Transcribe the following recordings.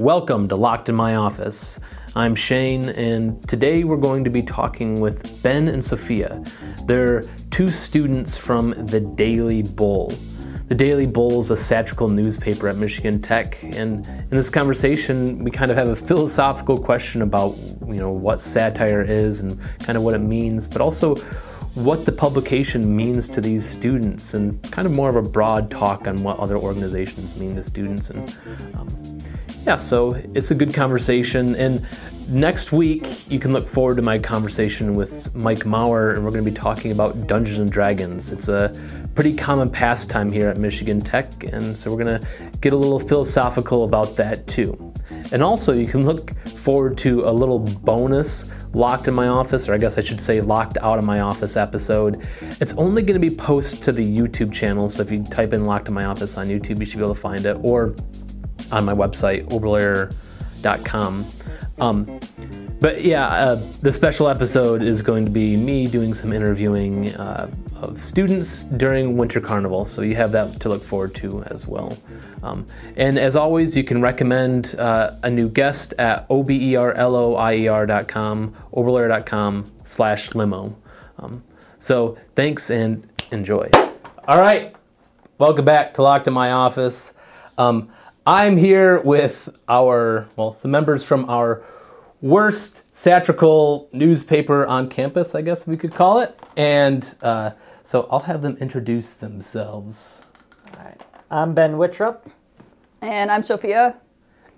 Welcome to Locked in My Office. I'm Shane, and today we're going to be talking with Ben and Sophia. They're two students from the Daily Bull. The Daily Bull is a satirical newspaper at Michigan Tech, and in this conversation, we kind of have a philosophical question about, you know, what satire is and kind of what it means, but also what the publication means to these students, and kind of more of a broad talk on what other organizations mean to students. And um, yeah, so it's a good conversation. And next week, you can look forward to my conversation with Mike Maurer, and we're going to be talking about Dungeons and Dragons. It's a pretty common pastime here at Michigan Tech, and so we're going to get a little philosophical about that too. And also, you can look forward to a little bonus locked in my office, or I guess I should say locked out of my office episode. It's only going to be posted to the YouTube channel, so if you type in locked in my office on YouTube, you should be able to find it, or on my website, oberloier.com. Um, but yeah, uh, the special episode is going to be me doing some interviewing uh, of students during Winter Carnival, so you have that to look forward to as well. Um, and as always, you can recommend uh, a new guest at oberloier.com, oberlayer.com slash limo. Um, so thanks and enjoy. All right, welcome back to Locked in My Office. Um, I'm here with our, well, some members from our worst satirical newspaper on campus, I guess we could call it. And uh, so I'll have them introduce themselves. All right. I'm Ben Wittrup. And I'm Sophia.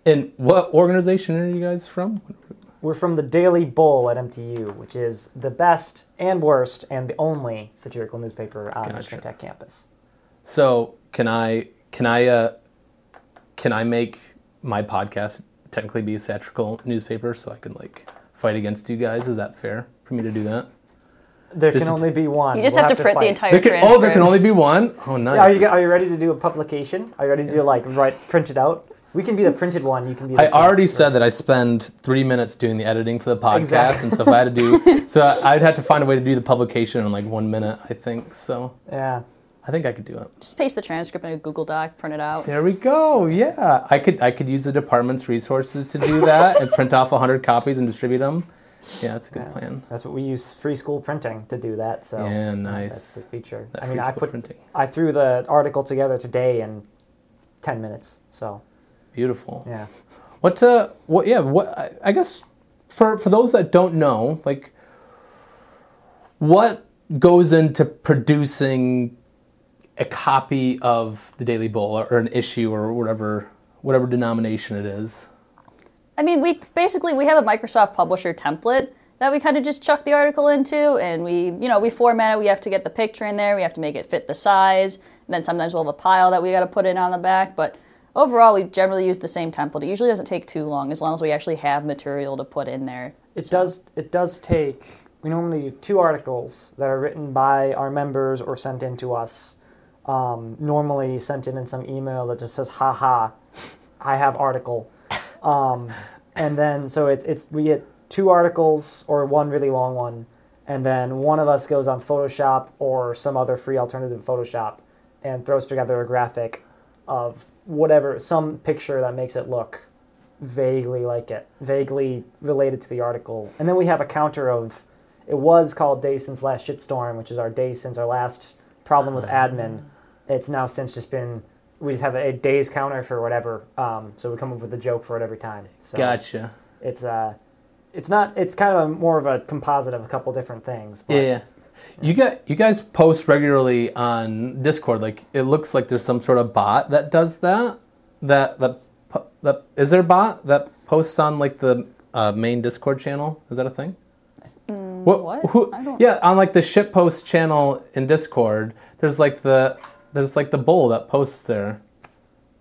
And what organization are you guys from? We're from the Daily Bull at MTU, which is the best and worst and the only satirical newspaper on Gotcha. Michigan Tech campus. So can I can I uh, can I make my podcast technically be a satirical newspaper so I can like fight against you guys? Is that fair for me to do that? There Just can to- only be one. You just We'll have to print the entire There can, transcript. oh, there can only be one. Oh, nice. Are you, are you ready to do a publication? Are you ready to do like write print it out? We can be the printed one. You can be. The I already said that I spend three minutes doing the editing for the podcast, Exactly. and so if I had to do, so I'd have to find a way to do the publication in like one minute. I think so. Yeah. I think I could do it. Just paste the transcript in a Google Doc, print it out. There we go. Yeah, I could. I could use the department's resources to do that and print off hundred copies and distribute them. Yeah, that's a good Yeah. plan. That's what we use free school printing to do that. So Yeah, nice. That's the feature. That I free mean, I school put printing. I threw the article together today in ten minutes. So Beautiful. yeah. What? Uh, what? Yeah. What? I, I guess for for those that don't know, like, what goes into producing a copy of the Daily Bull or, or an issue or whatever whatever denomination it is? I mean, we basically we have a Microsoft Publisher template that we kind of just chuck the article into, and we, you know, we format it. We have to get the picture in there. We have to make it fit the size. And then sometimes we'll have a pile that we got to put in on the back. But overall, we generally use the same template. It usually doesn't take too long, as long as we actually have material to put in there. It does. It does take. We normally do two articles that are written by our members or sent in to us. Um, normally sent in in some email that just says "Ha ha, I have article," um, and then so it's it's we get two articles or one really long one, and then one of us goes on Photoshop or some other free alternative Photoshop and throws together a graphic of whatever some picture that makes it look vaguely like it, vaguely related to the article. And then we have a counter of it was called Day Since Last Shitstorm, which is our day since our last problem with admin. It's now since just been we just have a days counter for whatever. Um, so we come up with a joke for it every time. So Gotcha. It's uh it's not it's kind of a, more of a composite of a couple different things. But Yeah, yeah. You get you guys post regularly on Discord. Like it looks like there's some sort of bot that does that. That that po- that is there a bot that posts on like the uh, main Discord channel? Is that a thing? what? Who, I don't- Yeah, on like the shit post channel in Discord, there's like the there's like the bull that posts there.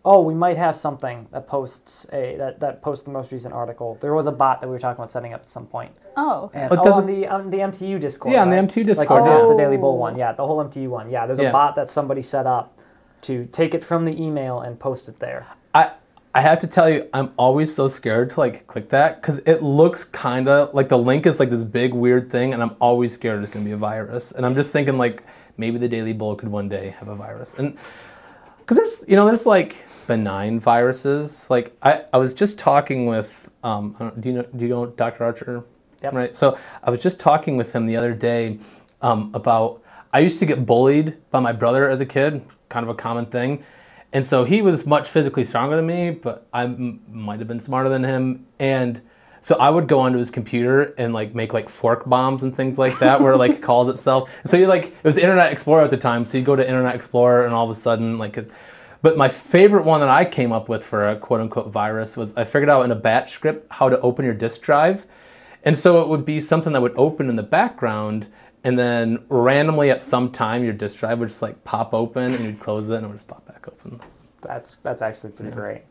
Oh, we might have something that posts a that, that posts the most recent article. There was a bot that we were talking about setting up at some point. Oh, okay. And, But oh, does on the on the MTU Discord. Yeah, on the right? MTU Like Discord, oh, yeah. the Daily Bull Oh. one. Yeah, the whole MTU one. Yeah, there's a Yeah. bot that somebody set up to take it from the email and post it there. I I have to tell you, I'm always so scared to like click that because it looks kind of like the link is like this big weird thing, and I'm always scared it's gonna be a virus. And I'm just thinking like maybe the Daily Bull could one day have a virus. And because there's you know there's like benign viruses. Like I, I was just talking with um, I don't- do you know do you know Dr. Archer? Yep. Right. So I was just talking with him the other day um, about I used to get bullied by my brother as a kid, kind of a common thing. And so he was much physically stronger than me, but I m- might have been smarter than him. And so I would go onto his computer and like make like fork bombs and things like that, where it like calls itself. So you like it was Internet Explorer at the time, so you go to Internet Explorer and all of a sudden like. It's, but my favorite one that I came up with for a quote unquote virus was I figured out in a batch script how to open your disk drive. And so it would be something that would open in the background, and then randomly at some time your disk drive would just like pop open and you'd close it and it would just pop back open. That's that's actually pretty great.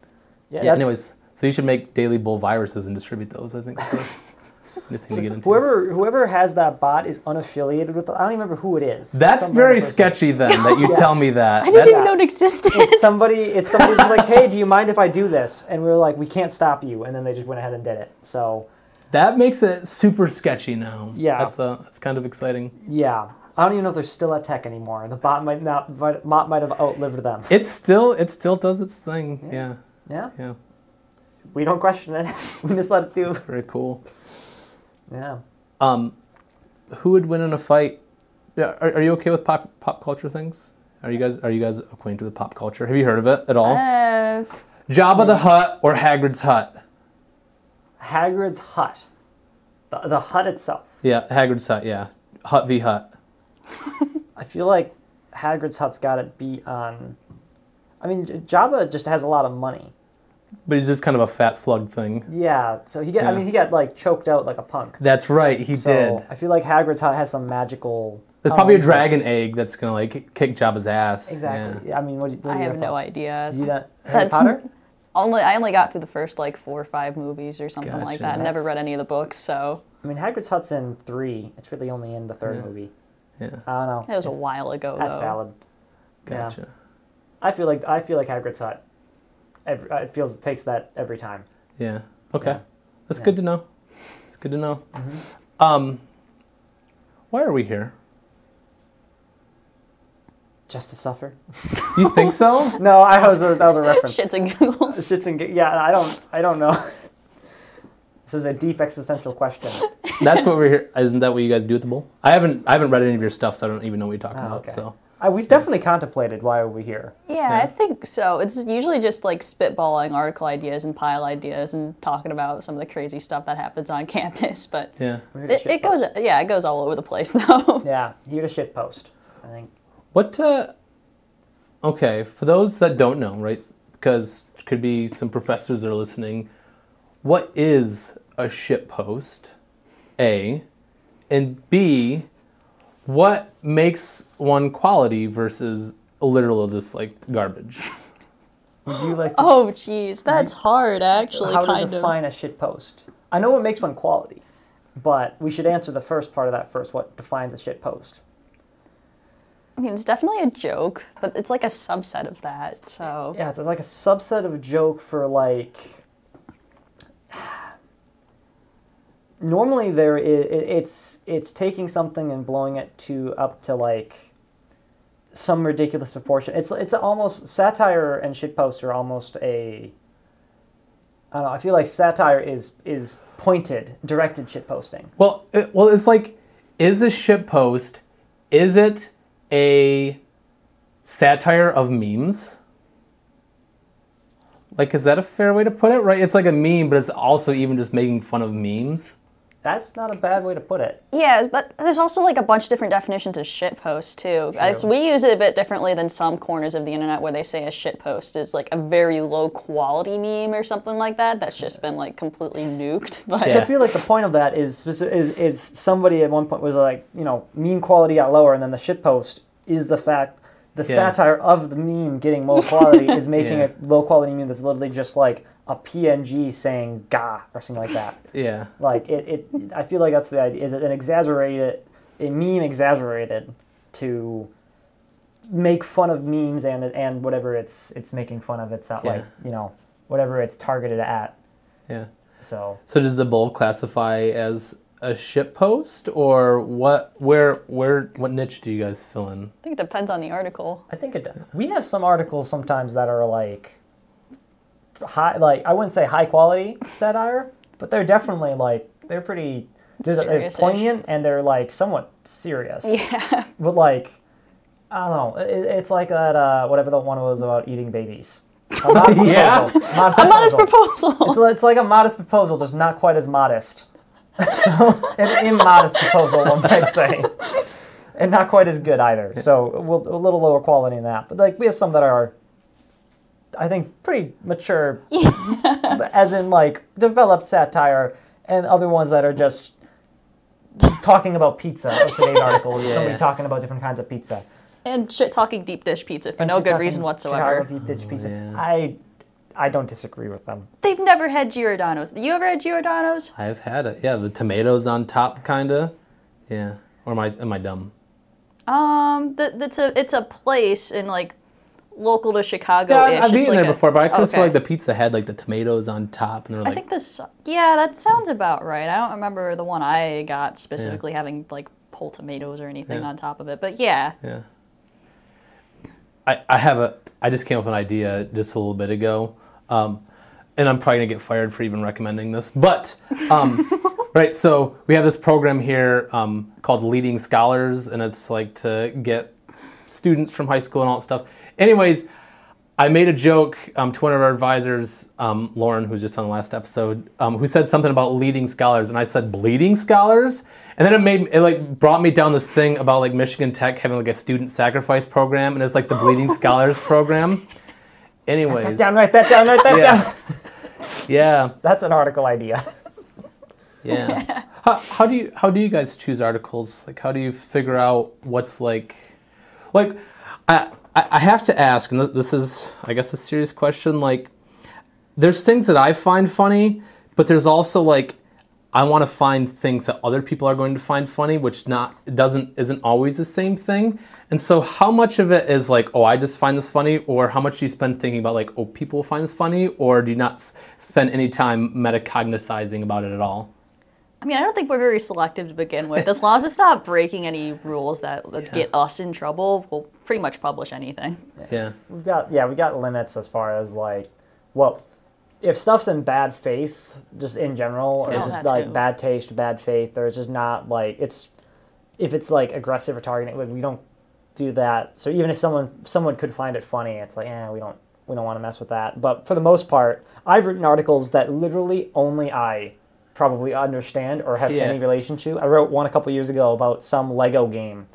Yeah. Yeah, that's- anyways, so you should make daily bull viruses and distribute those. I think that's a good thing to get into. Whoever whoever has that bot is unaffiliated with. I don't even remember who it is. That's Some very person. sketchy then that you Yes. tell me that. I didn't That's- even know it existed. It's somebody. It's somebody who's like, "Hey, do you mind if I do this?" And we were like, "We can't stop you." And then they just went ahead and did it. So that makes it super sketchy now. Yeah. That's uh, that's kind of exciting. yeah, I don't even know if they're still at tech anymore. The bot might not. Bot might have outlived them. It still it still does its thing. Yeah. Yeah, Yeah. We don't question it. we just let it do. It's very cool. Yeah. Um, who would win in a fight? Yeah, are, are you okay with pop pop culture things? Are you guys are you guys acquainted with pop culture? Have you heard of it at all? Uh, Jabba the Hutt or Hagrid's hut? Hagrid's hut. The, the hut itself. Yeah, Hagrid's hut. Yeah, Hut v Hut. I feel like Hagrid's hut's got it beat on. I mean, J- Jabba just has a lot of money. But he's just kind of a fat slug thing. Yeah, so he get. I mean, he got like choked out like a punk. That's right, he so did. I feel like Hagrid's hut has some magical. There's probably a dragon egg that's gonna like kick Jabba's ass. Exactly. I mean, what, what I are your have no thoughts? idea. You don't, Harry That's- Potter? Only I only got through the first like four or five movies or something like Gotcha. that. Never read any of the books, so I mean, Hagrid's hut's in three. It's really only in the third Yeah. movie. Yeah, I don't know. it was a while ago. That's though. valid. Yeah. gotcha. I feel like I feel like Hagrid's hut. Every, uh, it feels it takes that every time. Yeah. Okay. Yeah. That's Yeah. good to know. It's good to know. Mhm. Um, why are we here? Just to suffer. You think so? No, I was a, that was a reference. Shits and giggles. Shits and gi- yeah, I don't I don't know. this is a deep existential question. That's what we're here. Isn't that what you guys do at the bull? I haven't. I haven't read any of your stuff, so I don't even know what you're talking Oh, about. okay. So Uh, we've definitely contemplated why are we here. Yeah, I think so. It's usually just like spitballing article ideas and pile ideas and talking about some of the crazy stuff that happens on campus. But yeah. We're here to it, it goes, yeah, it goes all over the place though. Yeah, here to shit post. I think. What? Uh, okay, for those that don't know, right? Because could be some professors that are listening. What is a shit post? A, and B, what makes one quality versus a literal just like garbage? Would you like to oh, jeez, that's hard actually. how to kind of. define a shit post? I know what makes one quality, but we should answer the first part of that first. What defines a shit post? I mean, it's definitely a joke, but it's like a subset of that. So Yeah, it's like a subset of a joke for like. Normally, there is it's it's taking something and blowing it to up to like some ridiculous proportion. It's it's almost satire and shitpost are almost a. I don't know. I feel like satire is is pointed, directed shitposting. Well, it, well, it's like, is a shit post? Is it a satire of memes? Like, is that a fair way to put it? Right? It's like a meme, but it's also even just making fun of memes. That's not a bad way to put it. yeah, but there's also like a bunch of different definitions of shit post too. As we use it a bit differently than some corners of the internet where they say a shit post is like a very low quality meme or something like that. That's just been like completely nuked. But Yeah. I feel like the point of that is, speci- is is somebody at one point was like, you know, meme quality got lower, and then the shitpost is the fact the Yeah. satire of the meme getting low quality is making Yeah. a low quality meme that's literally just like a PNG saying "ga" or something like that. Yeah. like it, it, I feel like that's the idea. Is it an exaggerated, a meme exaggerated to make fun of memes and and whatever it's it's making fun of. It's not Yeah. like you know whatever it's targeted at. Yeah. So So does the bull classify as a shit post or what? Where where what niche do you guys fill in? I think it depends on the article. I think it does. We have some articles sometimes that are like high, like I wouldn't say high quality satire, but they're definitely like they're pretty they're, they're poignant and they're like somewhat serious. Yeah. But like I don't know, it, it's like that uh, whatever the one was about eating babies. A modest Yeah. proposal. Modest A modest proposal. proposal. It's, it's like a modest proposal, just not quite as modest. so, an immodest proposal, one might say. And not quite as good either. So, we'll, a little lower quality in that. But, like, we have some that are, I think, pretty mature, as in, like, developed satire, and other ones that are just talking about pizza. That's today's article. is Somebody Yeah. talking about different kinds of pizza. and shit talking deep dish pizza for And no good reason whatsoever. Deep dish pizza. yeah. I, I don't disagree with them. They've never had Giordano's. You ever had Giordano's? I've had it. Yeah, the tomatoes on top, kinda. Yeah. Or am I am I dumb? Um, that, that's a it's a place in like local to Chicago. Yeah, I've eaten there before, but I could have sworn like the pizza had like the tomatoes on top, and they're I think this. Yeah, that sounds about right. I don't remember the one I got specifically having like whole tomatoes or anything Yeah. on top of it, but yeah. yeah. I I have a I just came up with an idea just a little bit ago, um, and I'm probably gonna get fired for even recommending this, but. Um, Right, so we have this program here um, called Leading Scholars, and it's like to get students from high school and all that stuff. Anyways, I made a joke um, to one of our advisors, um, Lauren, who's just on the last episode, um, who said something about leading scholars, and I said bleeding scholars, and then it made it like brought me down this thing about like Michigan Tech having like a student sacrifice program, and it's like the bleeding scholars program. Anyways, Down, write that down, write that Yeah. down. yeah, That's an article idea. yeah. how, how do you how do you guys choose articles? Like, how do you figure out what's like, like, I I have to ask, and this is I guess a serious question. Like, there's things that I find funny, but there's also like I want to find things that other people are going to find funny, which not doesn't isn't always the same thing. And so, how much of it is like, oh, I just find this funny, or how much do you spend thinking about like, oh, people find this funny, or do you not spend any time metacognizing about it at all? I mean, I don't think we're very selective to begin with. As long as it's not breaking any rules that would get us in trouble, we'll pretty much publish anything. Yeah, We've got yeah, we got limits as far as like well if stuff's in bad faith, just in general, or Yeah, just like too. bad taste, bad faith, or it's just not like it's if it's like aggressive or targeting, like we don't do that. So even if someone someone could find it funny, it's like, eh, we don't we don't want to mess with that. But for the most part, I've written articles that literally only I probably understand or have Yeah. any relation to. I wrote one a couple years ago about some Lego game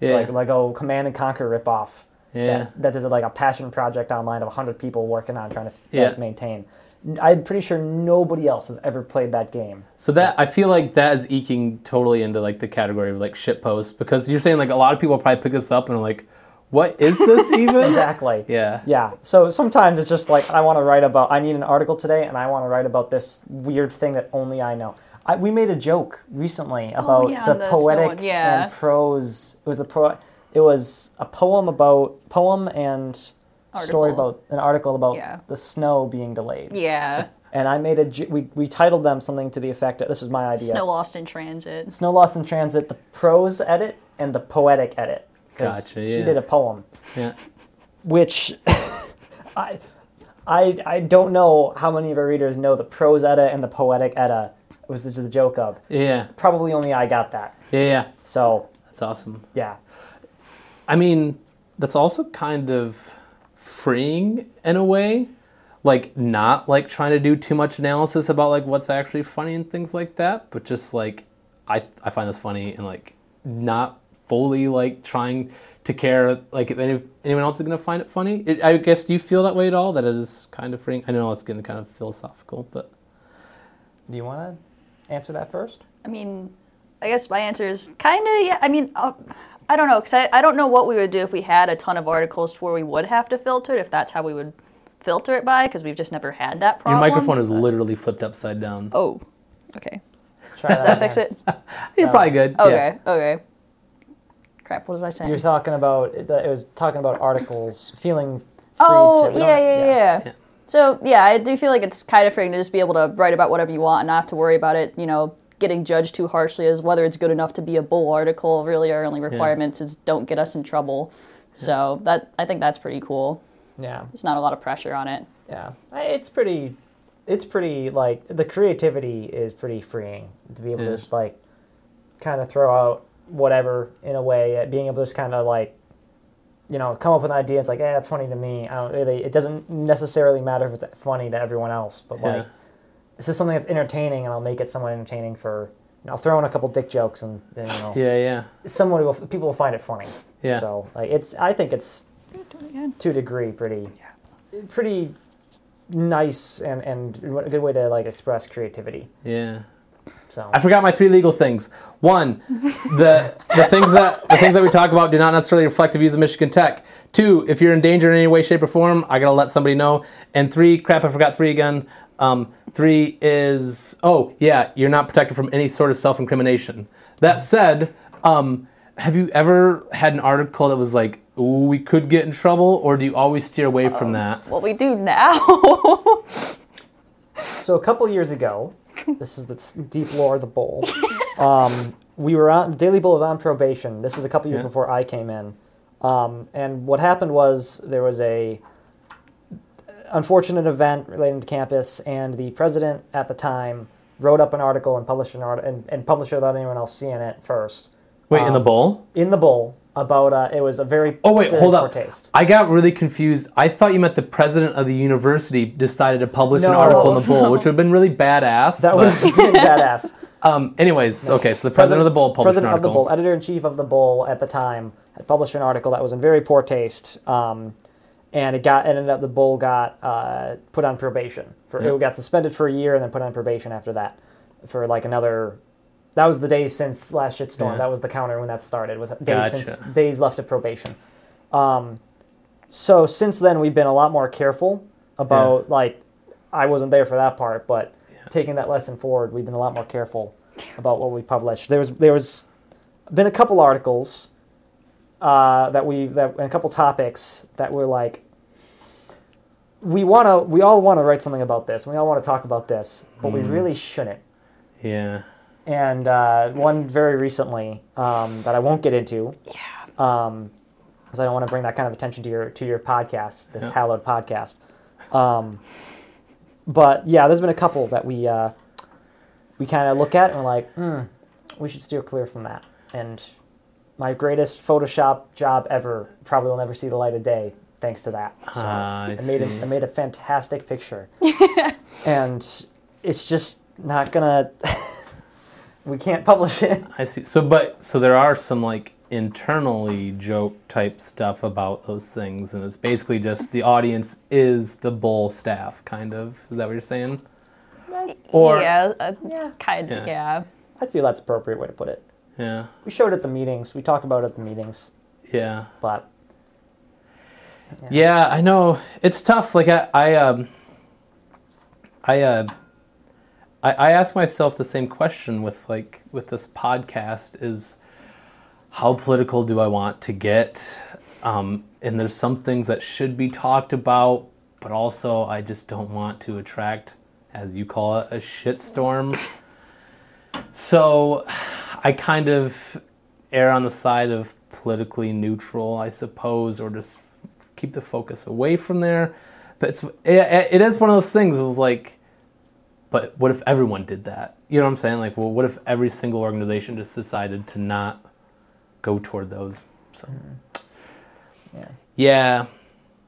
yeah, like Lego Command and Conquer ripoff. Yeah. That, that is like a passion project online of 100 people working on trying to Yeah. maintain. I'm pretty sure nobody else has ever played that game. So that I feel like that is eking totally into like the category of like shit posts because you're saying like a lot of people probably pick this up and are like, what is this even? Exactly. Yeah. Yeah. So sometimes it's just like I want to write about. I need an article today, and I want to write about this weird thing that only I know. I, we made a joke recently oh, about Oh, yeah, the the poetic yeah. and prose. It was the pro. It was a poem about poem and story about an article about Yeah. the snow being delayed. Yeah. and I made a we we titled them something to the effect that this was my idea. Snow lost in transit. Snow Lost in Transit, the prose edit and the poetic edit. 'Cause Gotcha, She did a poem, Yeah. which I I I don't know how many of our readers know the prose edit and the poetic edit was the, the joke of. Yeah. Probably only I got that. Yeah. Yeah. So That's awesome. yeah, I mean, that's also kind of freeing in a way. Like not like trying to do too much analysis about like what's actually funny and things like that, but just like I I find this funny and like not fully like trying to care like if any, anyone else is gonna find it funny. It, I guess do you feel that way at all? That it is kind of freeing. I know it's getting kind of philosophical, but do you want to answer that first? I mean, I guess my answer is kind of yeah. I mean, uh, I don't know because I, I don't know what we would do if we had a ton of articles to where we would have to filter it. If that's how we would filter it by, because we've just never had that problem. your microphone is but- literally flipped upside down. Oh, okay. Try Does that fix it? You're probably good. Yeah. Okay. Okay. Crap. What was I saying? You're talking about it was talking about articles feeling free Oh, to yeah, don't- yeah, yeah, Yeah. So, yeah, I do feel like it's kind of freeing to just be able to write about whatever you want and not have to worry about it, you know, getting judged too harshly as whether it's good enough to be a bull article. Really, our only requirements is don't get us in trouble. So that I think that's pretty cool. Yeah. There's not a lot of pressure on it. Yeah, it's pretty. It's pretty like the creativity is pretty freeing to be able Yeah. to just like kind of throw out whatever in a way. uh, Being able to just kind of like you know come up with an idea. It's like, yeah it's funny to me. I don't really. It doesn't necessarily matter if it's funny to everyone else, but like Yeah. this is something that's entertaining, and I'll make it somewhat entertaining for. You know, I'll throw in a couple dick jokes, and then you know, Yeah, yeah. someone will people will find it funny. Yeah. So like it's. I think it's to a degree pretty pretty nice and and a good way to like express creativity Yeah. So I forgot my three legal things. One, the the things that the things that we talk about do not necessarily reflect the views of Michigan Tech. Two, if you're in danger in any way, shape, or form, I gotta let somebody know. And three, crap, I forgot three again. Um, three is oh yeah, you're not protected from any sort of self-incrimination. That said, um, have you ever had an article that was like, "Ooh, we could get in trouble," or do you always steer away from that? What we do now. so a couple years ago this is the deep lore of the bull. Um, we were on daily bull was on probation. This was a couple years Yeah. before i came in. Um, and what happened was there was a unfortunate event relating to campus and the president at the time wrote up an article and published an article and, and published it without anyone else seeing it first. Wait, in the Um, bull? in the bull about uh, it was a very Oh wait, very hold up. taste. I got really confused. I thought you meant the president of the university decided to publish an article in the Bull, which would have been really badass. That would have been badass. um, anyways, okay, so the president, of the Bull published president an of the article. Bull, editor in chief of the Bull at the time, had published an article that was in very poor taste, um, and it got ended up the Bull got uh, put on probation. For Yeah. it got suspended for a year and then put on probation after that for like another. That was the day since last shitstorm. Yeah. That was the counter when that started. Was days since days left of probation. Um, so since then we've been a lot more careful about like I wasn't there for that part, but taking that lesson forward, we've been a lot more careful about what we publish. There was there was been a couple articles uh, that we that and a couple topics that were like we want to we all want to write something about this. We all want to talk about this, but we really shouldn't. yeah. And uh, one very recently um, that I won't get into. Yeah. Um, because I don't want to bring that kind of attention to your to your podcast, this Yeah. hallowed podcast. Um, but yeah, there's been a couple that we uh, we kind of look at and we're like, hmm, we should steer clear from that. And my greatest Photoshop job ever probably will never see the light of day thanks to that. So Ah, I made see. a, I made a fantastic picture, and it's just not gonna. we can't publish it. I see. So, but so there are some like internally joke type stuff about those things, and it's basically just the audience is the Bull staff, kind of. Is that what you're saying? Or yeah, uh, Yeah. kind of. Yeah. Yeah. I feel that's appropriate way to put it. yeah, We showed it at the meetings. We talk about it at the meetings, yeah. but Yeah, I know it's tough. Like I, I, um, I, uh, I, I ask myself the same question with like with this podcast: is how political do I want to get? Um, and there's some things that should be talked about, but also I just don't want to attract, as you call it, a shitstorm. So, I kind of err on the side of politically neutral, I suppose, or just keep the focus away from there. But it's it, it is one of those things. It's like, but what if everyone did that? You know what I'm saying? Like, well, what if every single organization just decided to not go toward those? So, yeah, yeah,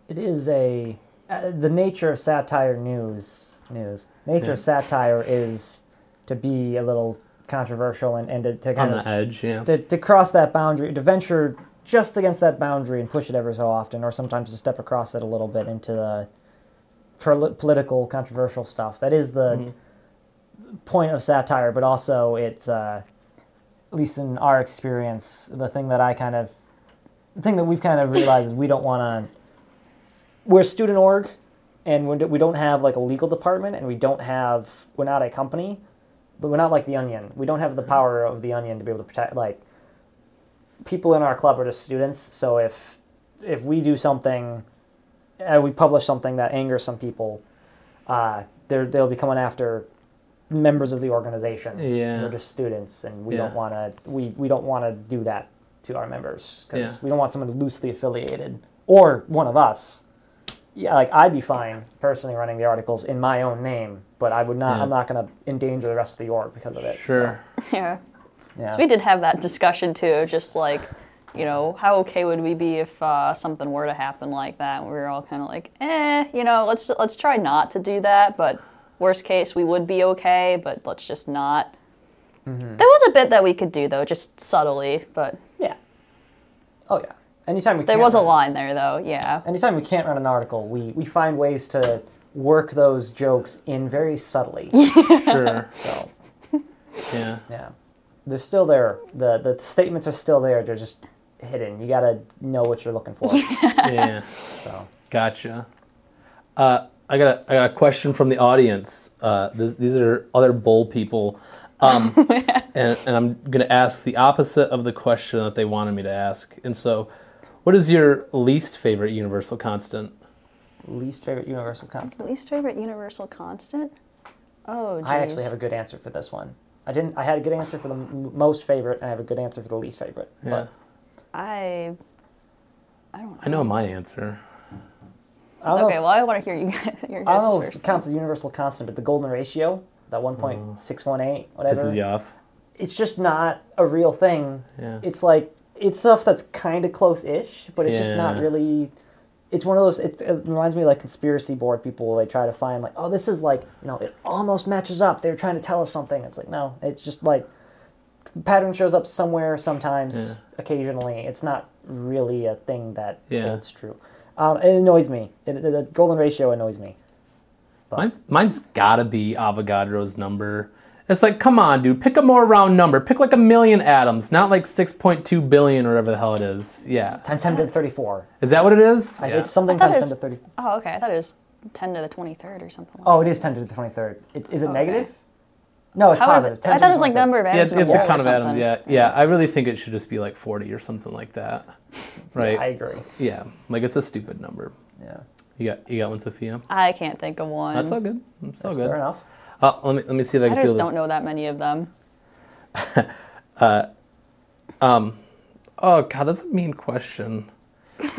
it is a uh, the nature of satire news. News nature Yeah. of satire is to be a little controversial and, and to, to on kind the of edge. Yeah, to, to cross that boundary, to venture just against that boundary and push it ever so often, or sometimes to step across it a little bit into the pol- political, controversial stuff. That is the Mm-hmm. point of satire, but also it's, uh, at least in our experience, the thing that I kind of, the thing that we've kind of realized is we don't want to. We're a student org, and we we don't have like a legal department, and we don't have. We're not a company, but we're not like the Onion. We don't have the power of the Onion to be able to protect like people in our club are just students. So if if we do something, we publish something that angers some people, uh, they're, they'll be coming after members of the organization. Yeah. We're just students, and we Yeah. don't want to. We, we don't want to do that to our members because Yeah. we don't want someone loosely affiliated or one of us. Yeah, like I'd be fine personally running the articles in my own name, but I would not. Yeah. I'm not going to endanger the rest of the org because of it. so, Sure. Yeah. yeah. We did have that discussion too, just like, you know, how okay would we be if uh, something were to happen like that? We were all kind of like, eh, you know, let's let's try not to do that. But worst case, we would be okay. But let's just not. Mm-hmm. There was a bit that we could do though, just subtly. But Yeah. Oh yeah. Anytime we there can't was a line there though. Yeah. Anytime we can't run an article, we we find ways to work those jokes in very subtly. Sure. so Yeah. yeah, they're still there. the The statements are still there. They're just hidden. You gotta know what you're looking for. Yeah. so Gotcha. Uh, I got a I got a question from the audience. Uh, this, these are other bull people, um, and, and I'm going to ask the opposite of the question that they wanted me to ask. And so, what is your least favorite universal constant? least favorite universal constant. Least favorite universal constant. Oh, geez. I actually have a good answer for this one. I didn't. I had a good answer for the m- most favorite, and I have a good answer for the least favorite. Yeah. But I. I don't know. I know my answer. I don't know Okay, if- well, I want to hear you guys, your I don't know if first. it counts as universal constant, but the golden ratio, that 1.618, mm. whatever. Pisses you off. it's just not a real thing. Yeah. It's like it's stuff that's kind of close-ish, but it's just not Yeah. really. It's one of those. It, it reminds me of like conspiracy board people. They try to find like, oh, this is like you know, it almost matches up. They're trying to tell us something. It's like no, it's just like pattern shows up somewhere sometimes, occasionally. It's not really a thing that Yeah. holds true. Um, it annoys me. It, the- the golden ratio annoys me. Mine, mine's gotta be Avogadro's number. It's like, come on, dude, pick a more round number. Pick like a million atoms, not like 6.2 billion or whatever the hell it is. Yeah. Times ten to the thirty-four. Is that what it is? I- Yeah. It's something times it ten to was- thirty. Oh, okay. I thought it was 10 to the 23rd or something. Like Oh, it is 10 to the 23rd. It, is it Okay. negative? No, it's How is positive. it? I thought it was like 23rd. number of Yeah, atoms it's, in a it's a count of atoms. Yeah, yeah. I really think it should just be like 40 or something like that. Right? I agree. yeah, like it's a stupid number. Yeah. You got you got one, Sophia. I can't think of one. That's all good. That's all good. Fair good. enough. Uh, let me let me see if I can. I can just feel. don't know that many of them. The, oh God, that's a mean question.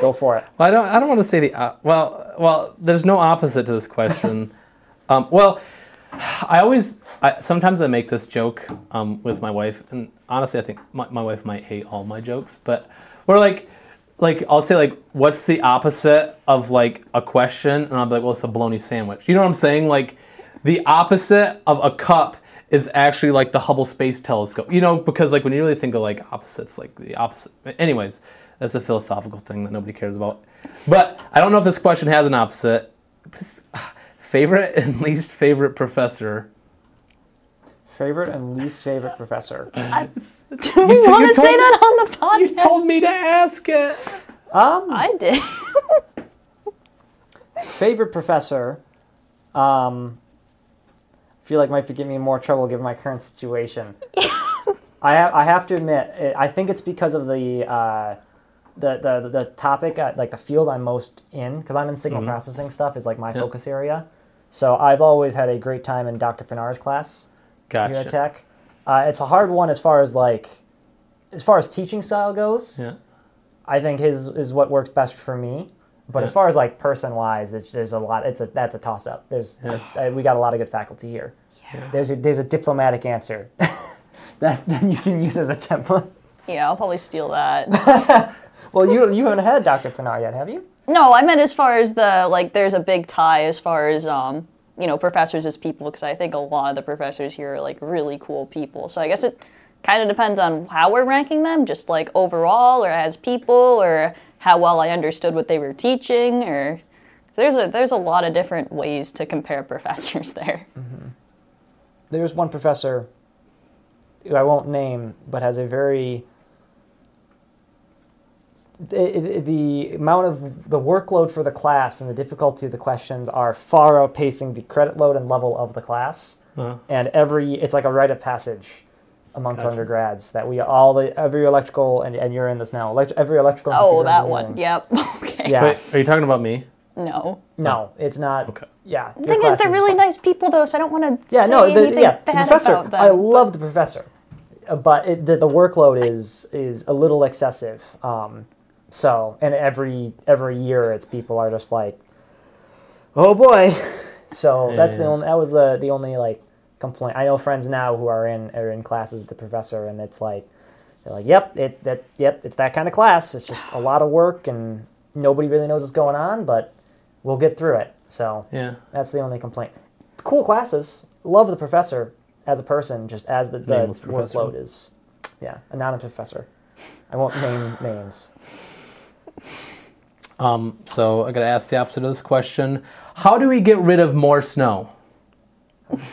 Go for it. Well, I don't. I don't want to say the. Uh, well, well. There's no opposite to this question. um, well, I always. I, sometimes I make this joke um, with my wife, and honestly, I think my, my wife might hate all my jokes. But we're like, like I'll say like, what's the opposite of like a question, and I'll be like, well, it's a bologna sandwich. You know what I'm saying? Like, the opposite of a cup is actually like the Hubble Space Telescope. You know, because like when you really think of like opposites, like the opposite. Anyways, that's a philosophical thing that nobody cares about. But I don't know if this question has an opposite. Favorite and least favorite professor. Favorite and least favorite professor. Do we You want to told- say that on the podcast? You told me to ask it. Um, I did. favorite professor. Um, feel like might be giving me more trouble given my current situation. I have, I have to admit, it, I think it's because of the uh, the, the the topic, uh, like the field I'm most in, because I'm in signal processing stuff is like my focus area. So I've always had a great time in Dr. Pinar's class. here at Tech. Uh, it's a hard one as far as like, as far as teaching style goes. Yeah. I think his is what works best for me. But as far as like person wise, it's there's a lot. It's a that's a toss up. There's Yeah. uh, we got a lot of good faculty here. Yeah. There's a there's a diplomatic answer that that you can use as a template. Yeah, I'll probably steal that. Well, you you haven't had Dr. Pinar yet, have you? No, I meant as far as the like. There's a big tie as far as um, you know, professors as people because I think a lot of the professors here are like really cool people. So I guess it kind of depends on how we're ranking them, just like overall or as people or how well I understood what they were teaching or. So there's a there's a lot of different ways to compare professors there. There's one professor who I won't name, but has a very the, the amount of the workload for the class and the difficulty of the questions are far outpacing the credit load and level of the class. Uh, And every it's like a rite of passage amongst Gotcha. undergrads that we all the every electrical and, and you're in this now. Elect, every electrical. Oh, computer that one. engineering- Yep. Okay. Yeah. Wait, are you talking about me? No. No, it's not. Okay. Yeah. The thing is, they're really nice people, though, so I don't want to Yeah, say no, the, anything yeah, the bad professor. about them. I love the professor, uh, but it, the, the workload is is a little excessive. Um, so, and every every year, it's people are just like, oh boy. So that's the only that was the the only like complaint. I know friends now who are in are in classes with the professor, and it's like they're like, yep, it that yep, it's that kind of class. It's just a lot of work, and nobody really knows what's going on, but we'll get through it. So Yeah. that's the only complaint. Cool classes. Love the professor as a person, just as the, the workload is. Yeah, anonymous professor. I won't name names. Um, so I got to ask the opposite of this question: How do we get rid of more snow?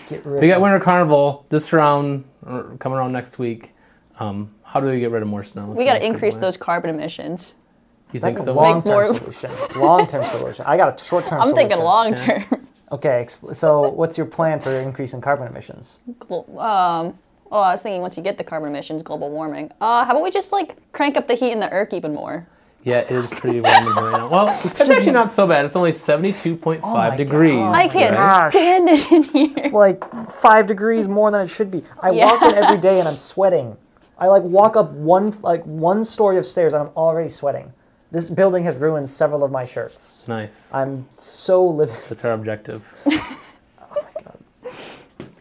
Get rid We got Winter Carnival this around, or coming around next week. Um, how do we get rid of more snow? we got to increase those carbon emissions. You think That's so? a long term more- solution. Long term solution. I got a short term. I'm thinking long term. Okay, so what's your plan for increasing carbon emissions? Glo- um, oh, I was thinking once you get the carbon emissions, global warming. Uh, how about we just like crank up the heat in the earth even more? Yeah, it is pretty warm right now. Well, it's actually not so bad. It's only 72.5 Oh my degrees. God. I can't gosh. stand it in here. It's like five degrees more than it should be. I Yeah. walk in every day and I'm sweating. I like walk up one like one story of stairs and I'm already sweating. This building has ruined several of my shirts. Nice. I'm so livid. That's our objective. Oh my god.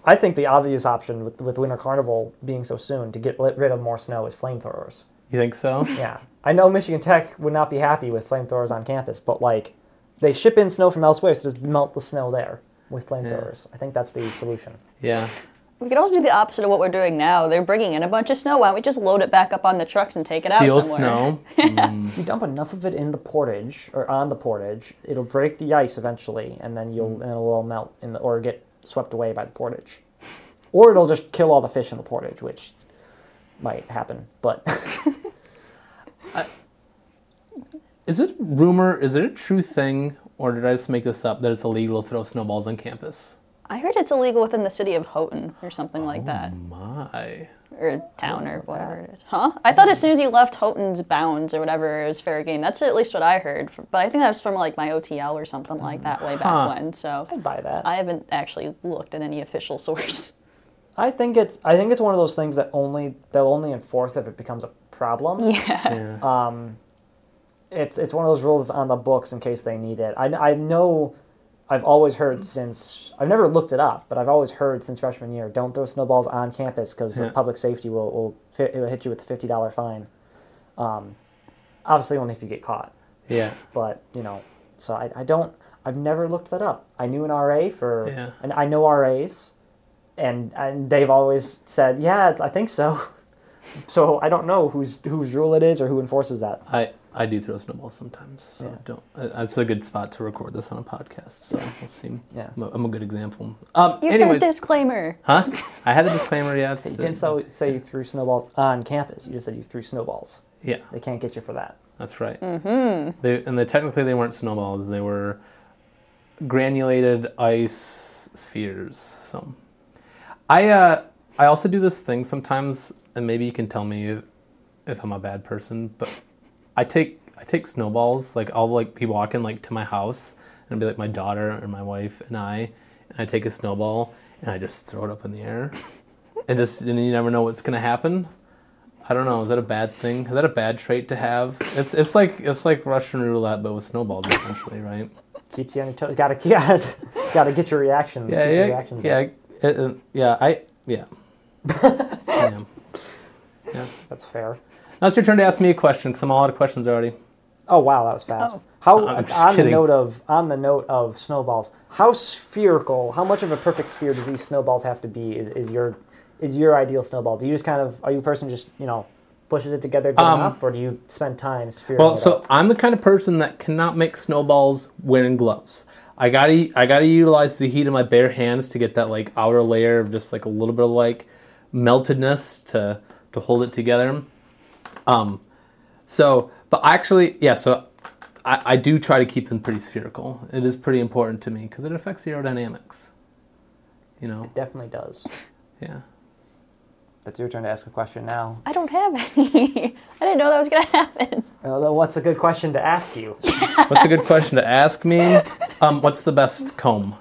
I think the obvious option with, with Winter Carnival being so soon to get rid of more snow is flamethrowers. You think so? Yeah, I know Michigan Tech would not be happy with flamethrowers on campus, but like they ship in snow from elsewhere, so just melt the snow there with flamethrowers. I think that's the solution. Yeah. We could also do the opposite of what we're doing now. They're bringing in a bunch of snow. Why don't we just load it back up on the trucks and take it Steal out somewhere? snow. Mm, you dump enough of it in the portage or on the portage, it'll break the ice eventually, and then you'll and it'll all melt in the, or get swept away by the portage, or it'll just kill all the fish in the portage, which might happen. But Is it rumor? Is it a true thing, or did I just make this up that it's illegal to throw snowballs on campus? I heard it's illegal within the city of Houghton or something like that, oh My. or town or whatever it is. Huh? I thought as soon as you left Houghton's bounds or whatever, it was fair game. That's at least what I heard. But I think that was from like my OTL or something like that way back Huh. when. So I'd buy that. I haven't actually looked at any official source. I think it's I think it's one of those things that only they'll only enforce if it becomes a problem. Yeah. Yeah. Um, it's it's one of those rules on the books in case they need it. I, I know I've always heard since I've never looked it up, but I've always heard since freshman year don't throw snowballs on campus because Yeah. public safety will will, fit, will hit you with a fifty dollar fine. Um, obviously only if you get caught, yeah. but you know. So I, I don't I've never looked that up. I knew an RA for Yeah. and I know RAs, and and they've always said yeah it's, I think so. So I don't know whose whose rule it is or who enforces that. I I do throw snowballs sometimes, so Yeah. don't. uh, That's a good spot to record this on a podcast. So we'll see. Yeah. I'm a, I'm a good example. Um. Your anyways, third disclaimer. huh? I had a disclaimer. Yeah. It's, You didn't so, say you threw snowballs on campus. You just said you threw snowballs. yeah. They can't get you for that. That's right. Mm-hmm. They and they technically they weren't snowballs. They were granulated ice spheres. So, I uh, I also do this thing sometimes, and maybe you can tell me if, if I'm a bad person, but I take I take snowballs. Like I'll like be walking like to my house, and it'll be like my daughter and my wife and I, and I take a snowball and I just throw it up in the air, and just and you never know what's gonna happen. I don't know. Is that a bad thing? Is that a bad trait to have? It's it's like it's like Russian roulette, but with snowballs, essentially, right? Keeps you on your toes. Got to gotta, gotta get your reactions. Yeah, yeah, reactions yeah, it- yeah. I yeah. yeah. Yeah. That's fair. Now it's your turn to ask me a question because I'm all out of questions already. Oh wow, that was fast. Oh. How I'm on just the note of on the note of snowballs, how spherical? How much of a perfect sphere do these snowballs have to be? Is, is your is your ideal snowball? Do you just kind of are you a person just you know pushes it together good Um, enough, or do you spend time sphering Well, it so up? I'm the kind of person that cannot make snowballs wearing gloves. I gotta I gotta utilize the heat of my bare hands to get that like outer layer of just like a little bit of like meltedness to to hold it together. Um, so but actually, yeah. So I, I do try to keep them pretty spherical. It is pretty important to me because it affects aerodynamics. You know, It Definitely does. yeah. That's your turn to ask a question now. I don't have any. I didn't know that was gonna happen. Uh, what's a good question to ask you? What's a good question to ask me? Um, what's the best comb?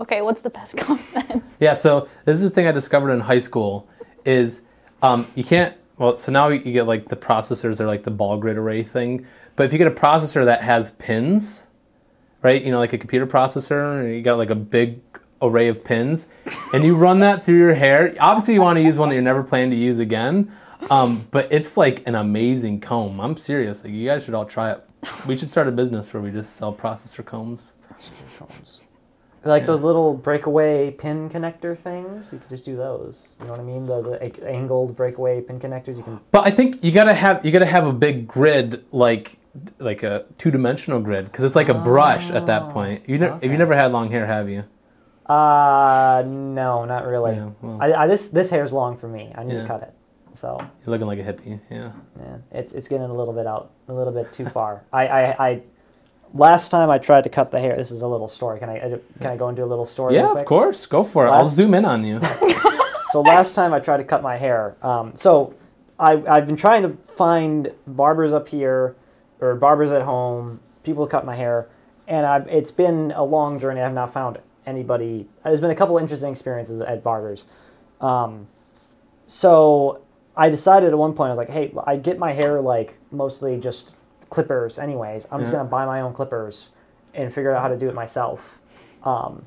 Okay, what's the best comb then? Yeah, so this is the thing I discovered in high school is um, you can't. Well, so now you get like the processors, they're like the ball grid array thing. But if you get a processor that has pins, right? You know, like a computer processor, and you got like a big array of pins, and you run that through your hair. Obviously, you want to use one that you're never planning to use again. Um, but it's like an amazing comb. I'm serious. Like you guys should all try it. We should start a business where we just sell processor combs. Like those little breakaway pin connector things, you could just do those. You know what I mean? The, the angled breakaway pin connectors. You can. But I think you gotta have you gotta have a big grid like like a two dimensional grid because it's like a brush at that point. You ne- if okay. you never had long hair, have you? Uh, no, not really. Yeah, well. I, I, this this hair's long for me. I need Yeah. to cut it. So You're looking like a hippie. Yeah. yeah, it's it's getting a little bit out, a little bit too far. I, I, I last time I tried to cut the hair. This is a little story. Can I can I go into a little story? Yeah, of course. Go for it. I'll zoom in on you. So last time I tried to cut my hair. Um, so I, I've been trying to find barbers up here or barbers at home, people to cut my hair, and I've, it's been a long journey. I've not found anybody. There's been a couple interesting experiences at barbers. Um, so I decided at one point I was like, hey, I get my hair like mostly just clippers, anyways. I'm just Yeah. gonna buy my own clippers and figure out how to do it myself. Um,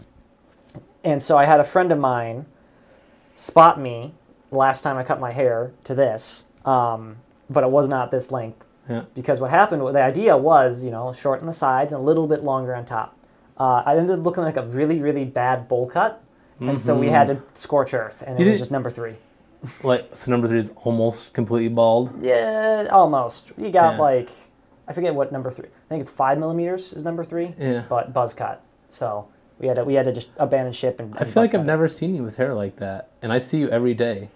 and so I had a friend of mine spot me last time I cut my hair to this, um, but it was not this length Yeah. because what happened, the idea was, you know, shorten the sides and a little bit longer on top. Uh, I ended up looking like a really, really bad bowl cut, and so we had to scorch earth, and You it was just number three. Like so, number three is almost completely bald. Yeah, almost. You got Yeah. like, I forget what number three. I think it's five millimeters is number three, Yeah. but buzz cut. So we had to we had to just abandon ship and. I feel like I've it. never seen you with hair like that, and I see you every day.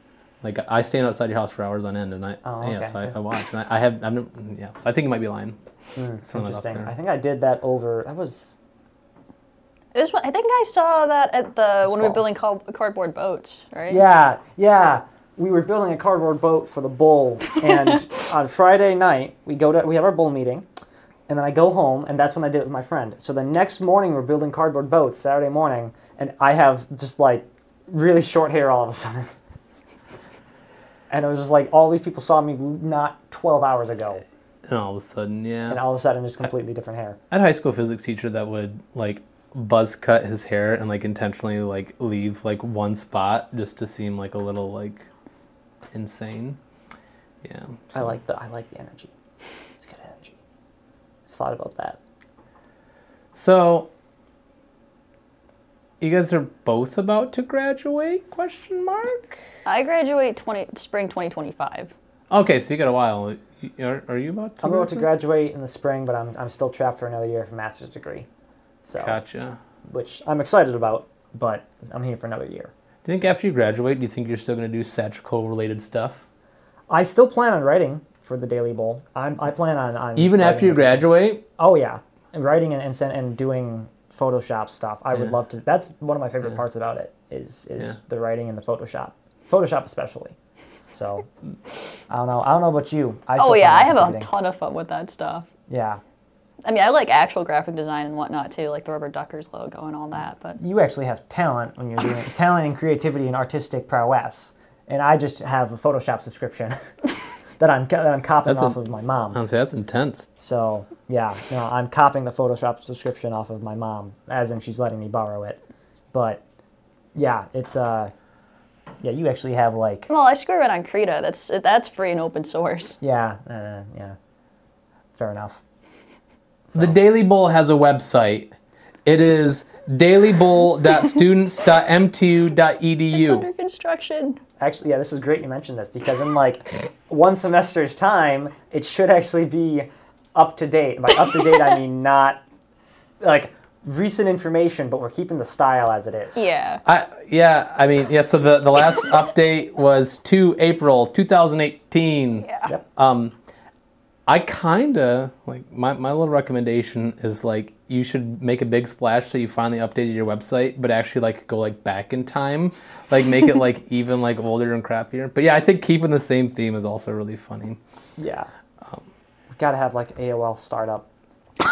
Like I stand outside your house for hours on end, and I Oh, yeah, so I, I watch, and I, I have I've never, yeah. So I think you might be lying. Hmm, Something like up interesting. I think I did that over. That was It was, I think I saw that at the when we were building cardboard boats, right? Yeah, yeah. We were building a cardboard boat for the bull, and on Friday night we go to we have our bull meeting, and then I go home, and that's when I did it with my friend. So the next morning we're building cardboard boats Saturday morning, and I have just like really short hair all of a sudden, and it was just like all these people saw me not twelve hours ago, And all of a sudden, yeah. and all of a sudden just completely different hair. I had a high school physics teacher that would like buzz cut his hair and like intentionally like leave like one spot just to seem like a little like insane. Yeah. I like the I like the energy. It's good energy. I've thought about that. So you guys are both about to graduate? Question mark. I graduate 20 spring 2025. Okay, so you got a while. Are, are you about to? I'm about to graduate? graduate in the spring, but I'm, I'm still trapped for another year for master's degree. So, Gotcha. which I'm excited about, but I'm here for another year. Do you think after you graduate, do you think you're still going to do satirical related stuff? I still plan on writing for the Daily Bull. I'm, I plan on, on Even after you graduate? Oh yeah, and writing and and, and doing Photoshop stuff. I would love to. That's one of my favorite Yeah. parts about it. Is is Yeah. the writing and the Photoshop. Photoshop especially. So I don't know. I don't know about you. I Oh yeah, I have a ton of fun with that stuff. Yeah, I mean, I like actual graphic design and whatnot too, like the Rubber Duckers logo and all that. But you actually have talent when you're doing it. talent and creativity and artistic prowess, and I just have a Photoshop subscription that I'm that I'm copying That's a- off of my mom. Honestly, that's intense. So yeah, no, I'm copying the Photoshop subscription off of my mom, as in she's letting me borrow it. But yeah, it's uh, yeah, you actually have like well, I screw it on Krita. That's that's free and open source. yeah, uh, yeah, fair enough. The Daily Bull has a website. It is It's dailybull.students.mtu.edu. under construction. Actually, yeah, this is great you mentioned this because in like one semester's time, it should actually be up to date. By up to date, I mean not like recent information, but we're keeping the style as it is. Yeah. I, yeah, I mean, yeah, so the, the last update was 2 April 2018. Yeah. Yep. Um, I kinda like my, my little recommendation is like you should make a big splash so you finally updated your website, but actually like go like back in time, like make it like even like older and crappier. But yeah, I think keeping the same theme is also really funny. Yeah. Um, we gotta have like AOL startup.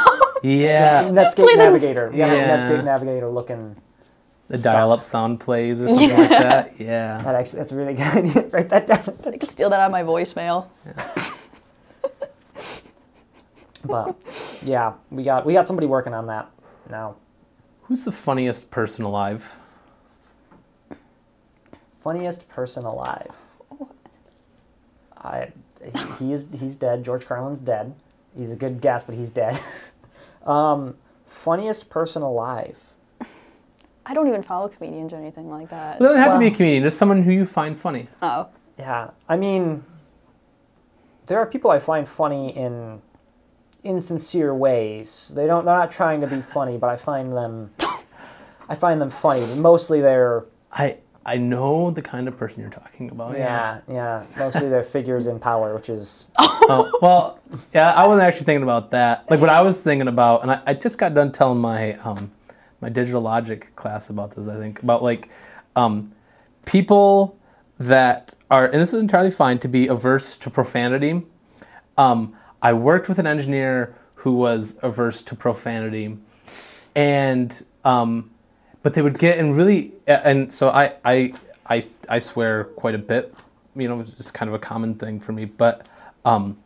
Yeah, Netscape Play. Navigator. We gotta Yeah. have Netscape Navigator looking. the dial-up sound plays or something like that. Yeah, That actually, that's a really good idea. Write that down. I could steal that out of my voicemail. But yeah, we got we got somebody working on that now. who's the funniest person alive? Funniest person alive. I he's he's dead. George Carlin's dead. He's a good guess, but he's dead. um, funniest person alive. I don't even follow comedians or anything like that. It doesn't have to be a comedian, just someone who you find funny. Oh, Yeah, I mean, there are people I find funny in insincere ways. They don't. They're not trying to be funny, but I find them. I find them funny. Mostly they're I I know the kind of person you're talking about. yeah, yeah. Mostly they're figures in power, which is Oh, well, yeah, I wasn't actually thinking about that. Like what I was thinking about, and I, I just got done telling my um, my digital logic class about this. I think about like um, people that are, and this is entirely fine to be averse to profanity. Um, I worked with an engineer who was averse to profanity, and um, but they would get and really, and so I I I I swear quite a bit. You know, it's just kind of a common thing for me, but. Um,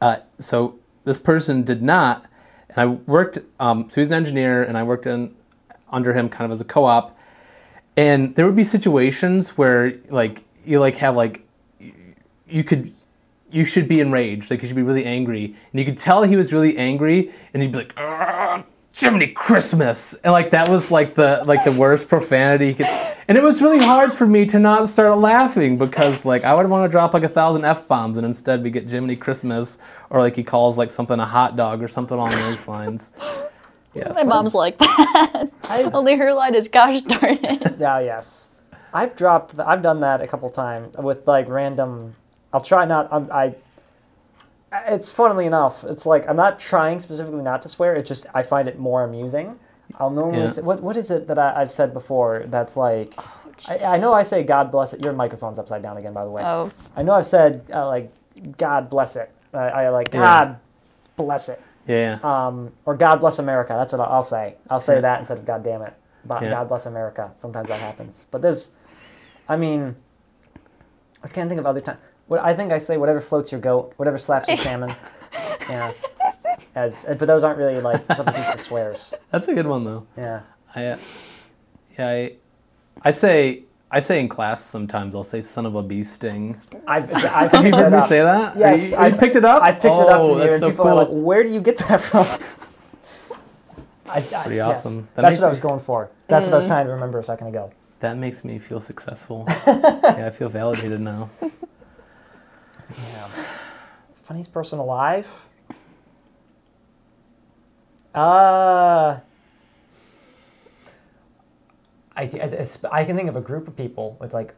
uh, so this person did not, and I worked. Um, so he's an engineer, and I worked in under him kind of as a co-op. And there would be situations where like you like have like you could you should be enraged, like you should be really angry, and you could tell he was really angry, and he'd be like. "Ugh, Jiminy Christmas, and like that was like the like the worst profanity. He could, and it was really hard for me to not start laughing because like I would want to drop like a thousand f bombs, and instead we get Jiminy Christmas, or like he calls like something a hot dog or something along those lines. Yeah, my so- mom's like that. I Only her line is "Gosh darn it." yeah yes. I've dropped. I've done that a couple times with like random. I'll try not. I'm, I. It's funnily enough. It's like I'm not trying specifically not to swear. It's just I find it more amusing. I'll normally Yeah. say, what what is it that I, I've said before that's like. Oh, I, I know I say God bless it. Your microphone's upside down again, by the way. Oh, I know I've said uh, like God bless it. I, I like Yeah. God bless it. yeah, Um, or God bless America. That's what I'll, I'll say. I'll say Yeah. that instead of God damn it. But Yeah. God bless America. Sometimes that happens. But there's, I mean, I can't think of other times. What I think I say whatever floats your goat, whatever slaps your salmon. Yeah. As but those aren't really like substitutes for swears. that's a good one though. Yeah. I, uh, yeah, I, I say I say in class sometimes I'll say "son of a bee sting." I've, I've Have you heard me up. say that? Are Yes, you, you I've- picked it up. I picked it up Oh, from you, that's and so people cool. are like, "Where do you get that from?" I, pretty yes. awesome. That That's makes what I was going for. That's what I was trying to remember a second ago. That makes me feel successful. yeah, I feel validated now. Yeah. Funniest person alive? Uh, I, I, I can think of a group of people with like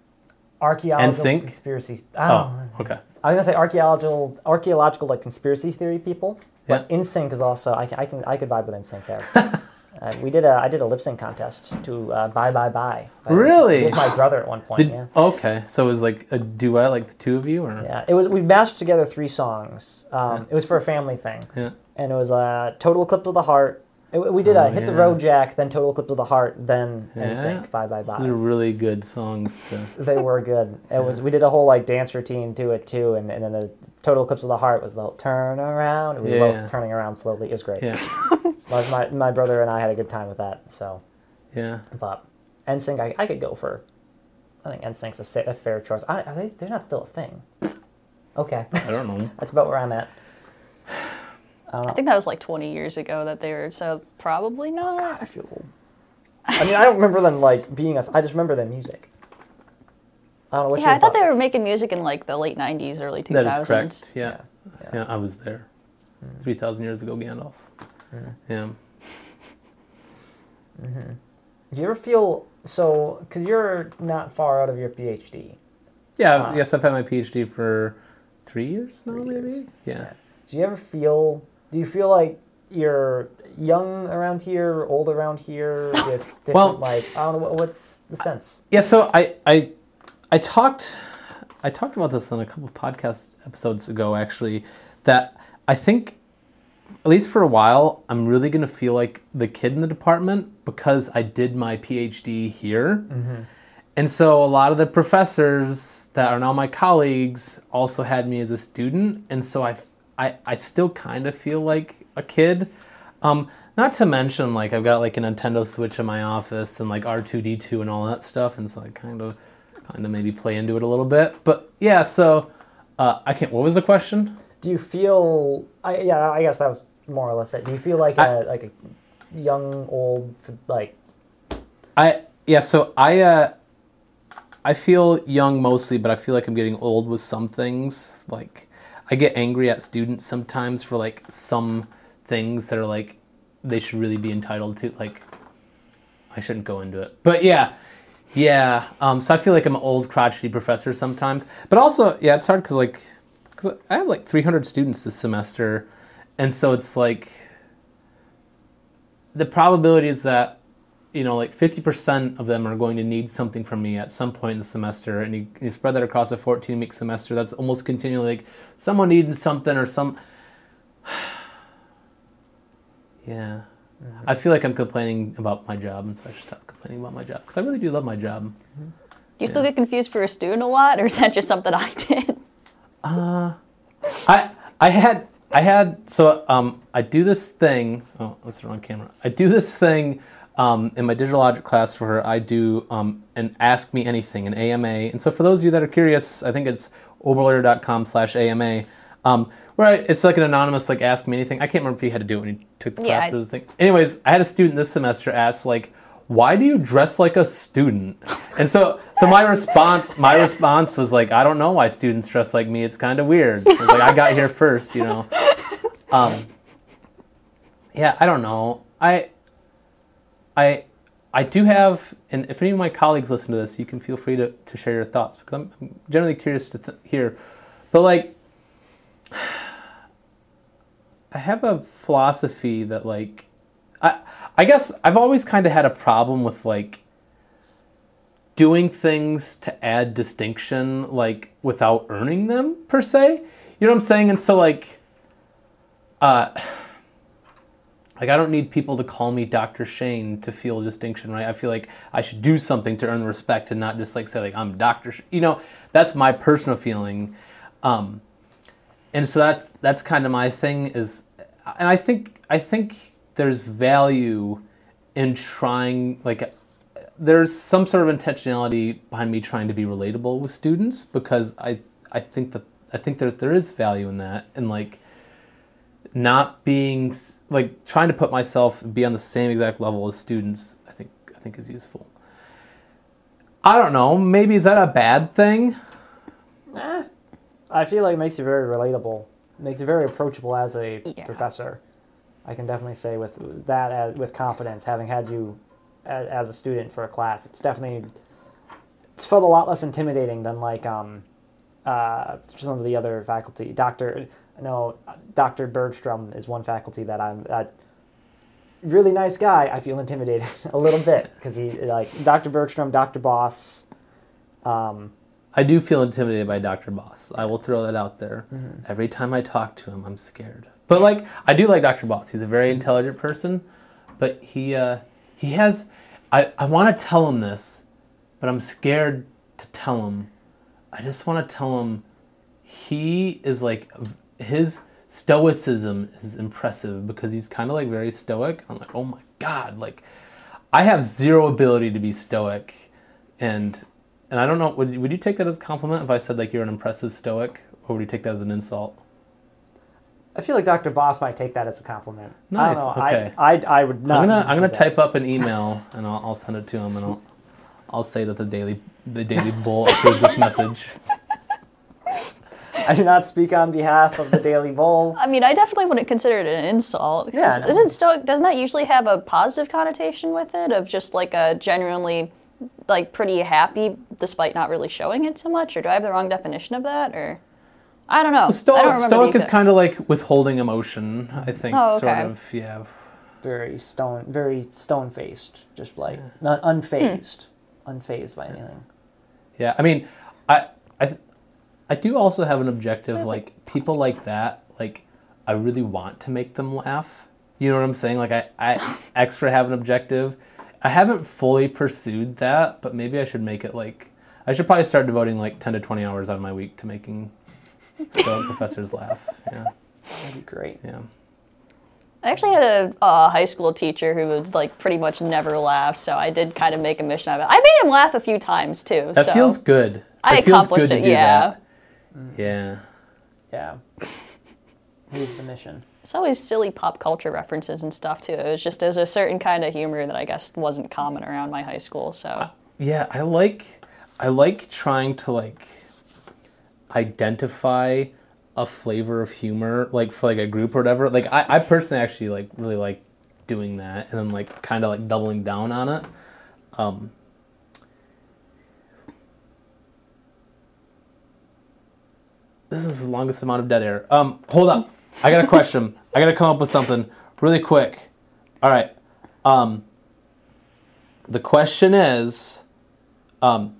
archaeological NSYNC? conspiracies. Oh, okay. I was gonna say archaeological, archaeological like conspiracy theory people. But Yeah. NSYNC is also I can I can I could vibe with NSYNC there. uh, we did a I did a lip sync contest to uh, Bye Bye Bye. Really? With my brother at one point. Did yeah. okay? So it was like a duet, like the two of you, or Yeah, it was. We mashed together three songs. Um, It was for a family thing, Yeah. and it was uh, "Total Eclipse of the Heart." It, we did Oh, a "Hit the. Road Jack," then "Total Eclipse of the Heart," then Yeah. "NSYNC." Bye bye Bye." Those are really good songs too. They were good. It was. We did a whole like dance routine to it too, and, and then the "Total Eclipse of the Heart" was the whole turn around. We were both turning around slowly. It was great. Yeah, My, my my brother and I had a good time with that. So, yeah. but NSYNC, I, I could go for. I think NSYNC's a, a fair choice. I, are they, they're not still a thing. Okay, I don't know. that's about where I'm at. I don't know. I think that was like 20 years ago that they were. So probably oh, not. I feel old. I mean, I don't remember them like being I just remember their music. I don't know what Yeah, I thought they were making music in like the late 90s, early 2000s. That is correct. Yeah. Yeah. yeah, I was there. Hmm. Three thousand years ago, Gandalf. Hmm. Yeah. Mm-hmm. Do you ever feel so? Because you're not far out of your PhD. Yeah. Ah. yes, I've had my PhD for three years now, Three maybe. years. Yeah. Do you ever feel? Do you feel like you're young around here, old around here, with different Well- like I don't know what- what's the sense? Yeah, so I I I talked I talked about this on a couple podcast episodes ago actually that I think at least for a while I'm really going to feel like the kid in the department because I did my PhD here. And so a lot of the professors that are now my colleagues also had me as a student and so I I, I still kind of feel like a kid. Um, not to mention, like I've got like a Nintendo Switch in my office and like R two D two and all that stuff, and so I kind of, kind of maybe play into it a little bit. But yeah, so uh, I can't. What was the question? Do you feel? I yeah, I guess that was more or less it. Do you feel like I- a like a young, old, like I yeah. So I uh, I feel young mostly, but I feel like I'm getting old with some things. Like I get angry at students sometimes for like some things that are like they should really be entitled to. Like I shouldn't go into it, but yeah. Yeah, um, so I feel like I'm an old crotchety professor sometimes, but also, yeah, it's hard because like, cause I have like 300 students this semester, and so it's like, the probability is that you know like 50% of them are going to need something from me at some point in the semester and you, you spread that across a 14 week semester that's almost continually like someone needing something or some yeah i feel like i'm complaining about my job and so i should stop complaining about my job because i really do love my job Do you still get confused for a student a lot, or is that just something I did? Uh, I I had I had so um I do this thing. Oh, that's the wrong camera. I do this thing um, in my digital logic class for her. I do um, an Ask Me Anything, an AMA. And so for those of you that are curious, I think it's oberloier.com slash AMA. Um, where I, it's like an anonymous like Ask Me Anything. I can't remember if you had to do it when you took the Yeah, class. Was thing. Anyways, I had a student this semester ask like. Why do you dress like a student? And so, so my response, my response was like, I don't know why students dress like me. It's kind of weird. I like, I got here first, you know. Um, yeah, I don't know. I, I, I do have, and if any of my colleagues listen to this, you can feel free to, to share your thoughts because I'm, I'm generally curious to th- hear. But like, I have a philosophy that like, I, I guess I've always kind of had a problem with like doing things to add distinction like without earning them per se. You know what I'm saying? And so like uh like I don't need people to call me Dr. Shane to feel distinction, right? I feel like I should do something to earn respect and not just like say like I'm Dr. Sh-. You know, that's my personal feeling. Um and so that's that's kind of my thing is and I think I think there's value in trying like there's some sort of intentionality behind me trying to be relatable with students because I I think that I think that there is value in that and like not being like trying to put myself be on the same exact level as students I think I think is useful. I don't know, maybe is that a bad thing? Eh, I feel like it makes you very relatable. It makes you very approachable as a Yeah. professor. I can definitely say with that as, with confidence, having had you as, as a student for a class, it's definitely it's felt a lot less intimidating than like um, uh, some of the other faculty. Doctor, no, Doctor Bergstrom is one faculty that I'm. Uh, really nice guy. I feel intimidated a little bit because he like Dr. Bergstrom, Dr. Boss. Um, I do feel intimidated by Dr. Boss. I will throw that out there. Every time I talk to him, I'm scared. But like, I do like Dr. Boss. He's a very intelligent person, but he uh, he has. I I want to tell him this, but I'm scared to tell him. I just want to tell him he is like his stoicism is impressive because he's kind of like very stoic. I'm like, oh my god, like I have zero ability to be stoic, and and I don't know. Would would you take that as a compliment if I said like you're an impressive stoic, or would you take that as an insult? I feel like Dr. Boss might take that as a compliment. Nice, I don't know. okay. I, I, I would not. I'm gonna I'm gonna that. type up an email and I'll, I'll send it to him and I'll I'll say that the daily the Daily Bull approves this message. I do not speak on behalf of the Daily Bull. I mean, I definitely wouldn't consider it an insult. Yeah, no. Isn't stoic? Doesn't that usually have a positive connotation with it of just like a genuinely, like pretty happy despite not really showing it so much? Or do I have the wrong definition of that? Or I don't know. I don't Stoic, remember the stoic is kind of like withholding emotion. I think, Oh, sort of. Yeah. Very stone, very stone faced, just like not unfazed, hmm. unfazed by anything. Yeah, I mean, I I th- I do also have an objective. Like people like that, like I really want to make them laugh. You know what I'm saying? Like I I extra have an objective. I haven't fully pursued that, but maybe I should make it like I should probably start devoting like 10 to 20 hours out of my week to making professors laugh. Yeah, That'd be great. yeah. I actually had a uh, high school teacher who would like pretty much never laugh, so I did kind of make a mission of it. I made him laugh a few times too. That so feels good. I it feels accomplished good to it. do Yeah, that. Yeah. Yeah. Here's the mission. It's always silly pop culture references and stuff too. It was just there's a certain kind of humor that I guess wasn't common around my high school. So Yeah, I like I like trying to like identify a flavor of humor like for like a group or whatever. Like I, I personally actually like really like doing that and then like kind of like doubling down on it. Um This is the longest amount of dead air. Um hold up. I got a question. I got to come up with something really quick. All right. Um the question is um,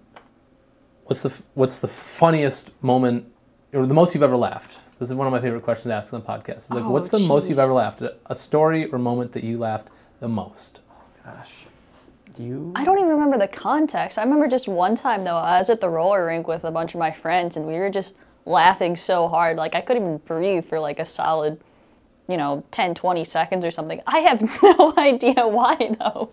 what's the what's the funniest moment or the most you've ever laughed? This is one of my favorite questions to ask on the podcast. It's like, Oh, what's the most you've ever laughed? A story or moment that you laughed the most? Gosh. Do you? I don't even remember the context. I remember just one time though, I was at the roller rink with a bunch of my friends and we were just laughing so hard. Like I couldn't even breathe for like a solid, you know, 10, 20 seconds or something. I have no idea why though.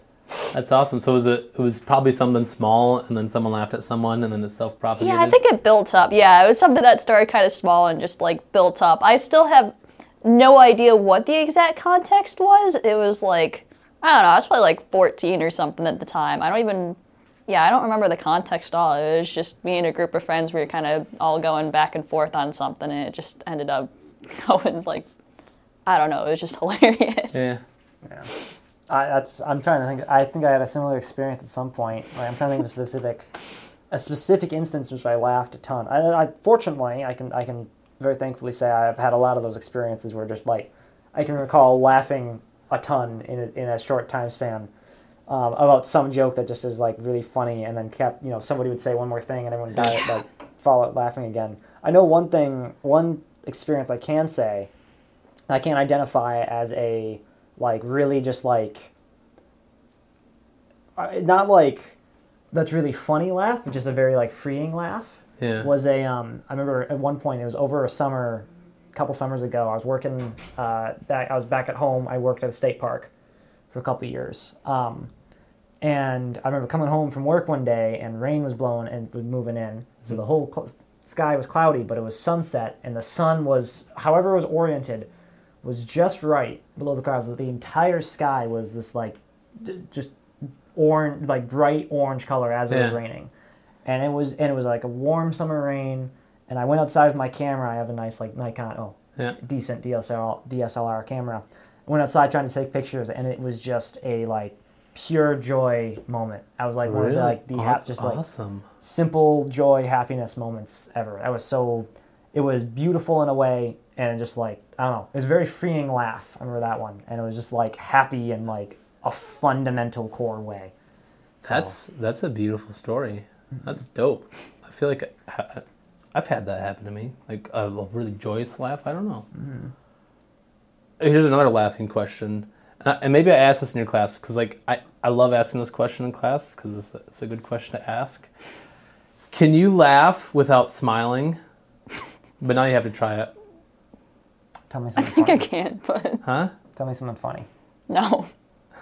That's awesome. So was it? It was probably something small, and then someone laughed at someone, and then it self-propagated. Yeah, I think it built up. Yeah, it was something that started kind of small and just like built up. I still have no idea what the exact context was. It was like, I don't know, I was probably like 14 or something at the time. I don't even, yeah, I don't remember the context at all. It was just me and a group of friends. We were kind of all going back and forth on something, and it just ended up going like, I don't know, it was just hilarious. Yeah. Yeah. I, that's. I'm trying to think. I think I had a similar experience at some point. Like, I'm trying to think of a specific, a specific instance which I laughed a ton. I, I fortunately, I can, I can very thankfully say I've had a lot of those experiences where just like, I can recall laughing a ton in a, in a short time span. Um, about some joke that just is like really funny, and then kept you know somebody would say one more thing, and everyone would die, like fall out laughing again. I know one thing, one experience I can say, I can't identify as a like really just like not like that's really funny laugh, but just a very like freeing laugh. Yeah. Was a um I remember at one point it was over a summer, a couple summers ago. I was working uh back, I was back at home. I worked at a state park for a couple years. Um, and I remember coming home from work one day and rain was blowing and was moving in. So the whole cl- sky was cloudy, but it was sunset and the sun was, however it was oriented, was just right below the clouds. The entire sky was this like, d- just orange, like bright orange color as it was raining, and it was and it was like a warm summer rain. And I went outside with my camera. I have a nice like Nikon, oh, Yeah. decent DSLR DSLR camera. I went outside trying to take pictures, and it was just a like pure joy moment. I was like one of the like the that's just like awesome. simple joy happiness moments ever. That was so it was beautiful in a way and just like I don't know, it was a very freeing laugh. I remember that one. And it was just like happy in like a fundamental core way. So, That's that's a beautiful story. That's dope. I feel like I, I've had that happen to me. Like a really joyous laugh. I don't know. Mm-hmm. Here's another laughing question, uh, and maybe I asked this in your class because like I, I love asking this question in class because it's a, it's a good question to ask. Can you laugh without smiling? But now you have to try it, tell me something. I something think I funny. can, but huh? Tell me something funny. no.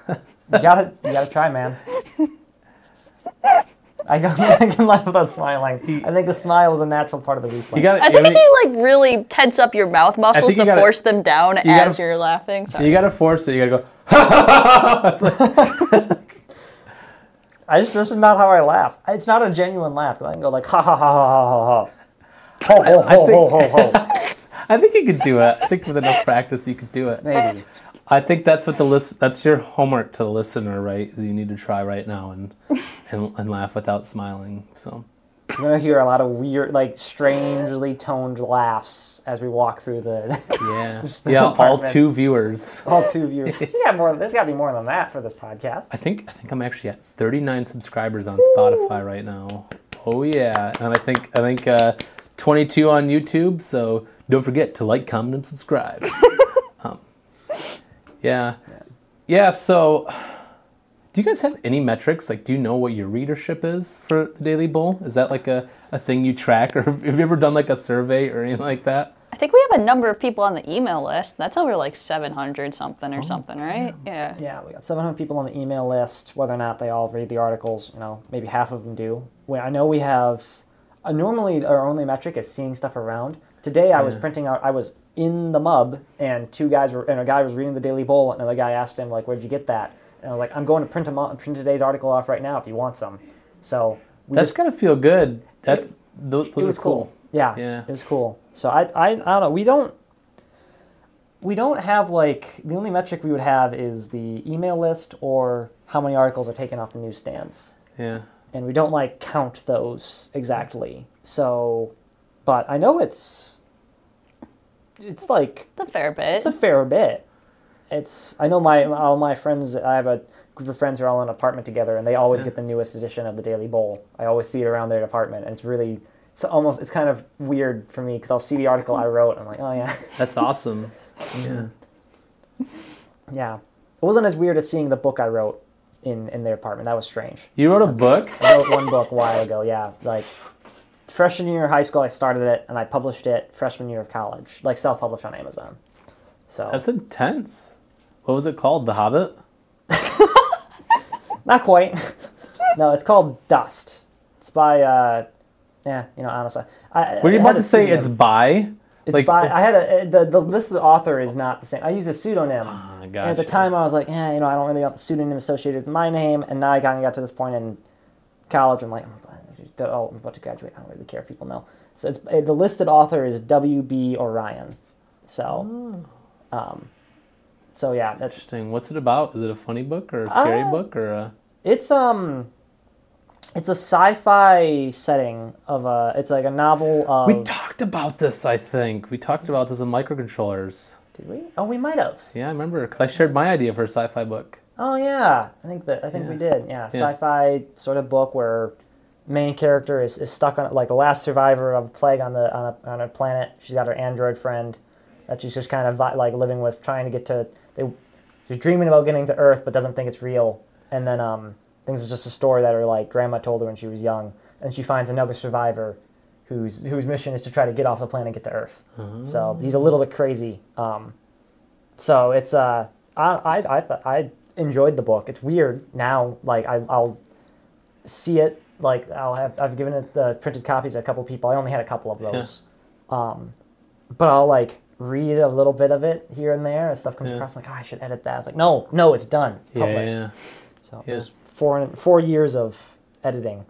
You gotta you gotta try, man. I can, I can laugh without smiling. I think the smile is a natural part of the reflex. You got. I think if you like really tense up your mouth muscles you to gotta- force them down gotta as you're laughing. Sorry. You gotta force it. You gotta go. I just this is not how I laugh. It's not a genuine laugh. I can go like ha ha ha ha ha ha ha. Ho ho ho ho ho ho. I think you could do it. I think with enough practice, you could do it. Maybe. I think that's what the list. That's your homework to the listener, right? Is you need to try right now and and, and laugh without smiling. So You're gonna hear a lot of weird, like strangely toned laughs as we walk through the. Yeah. The Yeah, all two viewers. all two viewers. you. Yeah, more. There's got to be more than that for this podcast. I think I think I'm actually at 39 subscribers on Spotify right now. Oh yeah, and I think I think uh, 22 on YouTube. So don't forget to like, comment, and subscribe. um, yeah, yeah. So, do you guys have any metrics? Like, do you know what your readership is for the Daily Bull? Is that like a, a thing you track, or have you ever done like a survey or anything like that? I think we have a number of people on the email list. That's over like 700 something or Oh, something, right? Yeah. Yeah, we got 700 people on the email list. Whether or not they all read the articles, you know, maybe half of them do. We, I know we have. Uh, normally, our only metric is seeing stuff around. Today, I was printing out. I was in the MUB, and two guys were, and a guy was reading the Daily Bull, and another guy asked him like, "Where'd you get that?" And I was like, "I'm going to print them, out- print today's article off right now if you want some." So That's just, gotta feel good. That's those, it was are cool. cool. Yeah, Yeah. it was cool. So I, I, I don't know. We don't, we don't have like the only metric we would have is the email list or how many articles are taken off the newsstands, Yeah. and we don't like count those exactly. So, but I know it's, it's like It's a fair bit. it's a fair bit. It's I know my all my friends. I have a group of friends who are all in an apartment together, and they always Yeah. get the newest edition of the Daily Bull. I always see it around their apartment, and it's really it's almost it's kind of weird for me because I'll see the article I wrote, and I'm like, oh yeah, That's awesome. Yeah. yeah. It wasn't as weird as seeing the book I wrote in in their apartment. That was strange. You wrote a book? I wrote one book a while ago. Yeah, like freshman year of high school, I started it, and I published it freshman year of college, like self published on Amazon. So That's intense. What was it called? The Hobbit? Not quite. no, it's called Dust. It's by, uh, yeah, you know, honestly. I, Were you about to say it's by? It's like- by, I had a, the, the list of the author is not the same. I used a pseudonym. Ah, And at the time, I was like, eh, you know, I don't really want the pseudonym associated with my name. And now I kind of got to this point in college. I'm like, oh, I'm about to graduate. I don't really care if people know. So it's the listed author is W.B. Orion. So, Oh. um, so yeah, that's Interesting. What's it about? Is it a funny book or a scary Uh, book or a? It's um, it's a sci-fi setting of a. It's like a novel of. We talked about this. I think we talked about this in microcontrollers. Did we? Oh, we might have. Yeah, I remember because I shared my idea for a sci-fi book. Oh yeah, I think that I think we did. Yeah, Yeah. sci-fi sort of book where main character is, is stuck on like the last survivor of a plague on the on a, on a planet. She's got her android friend that she's just kind of vi- like living with, trying to get to. They, she's dreaming about getting to Earth, but doesn't think it's real. And then um, things is just a story that her like grandma told her when she was young, and she finds another survivor. Whose, whose mission is to try to get off the planet and get to Earth. So he's a little bit crazy. Um, so it's uh, I I I, I enjoyed the book. It's weird now. Like I, I'll see it. Like I'll have I've given it the printed copies to a couple people. I only had a couple of those. Um, but I'll like read a little bit of it here and there as stuff comes Yeah. across. Like oh, I should edit that. It's like no, no, it's done. It's Yeah, published. yeah. So Yeah. it was four four years of editing.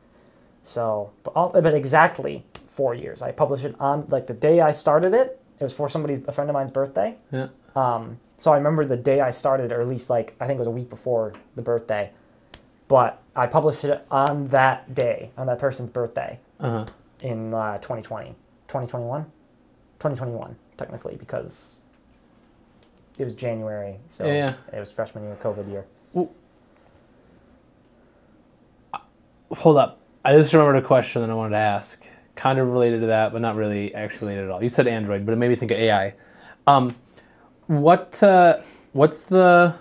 So, but, all, but exactly four years. I published it on like the day I started it. It was for somebody, a friend of mine's birthday. yeah. Um, so I remember the day I started, or at least like I think it was a week before the birthday. But I published it on that day, on that person's birthday Uh-huh. in uh, 2020, 2021, 2021 technically because it was January, so Yeah, yeah. it was freshman year, COVID year. Hold up. I just remembered a question that I wanted to ask. Kind of related to that, but not really actually related at all. You said Android, but it made me think of AI. Um, what uh, what's the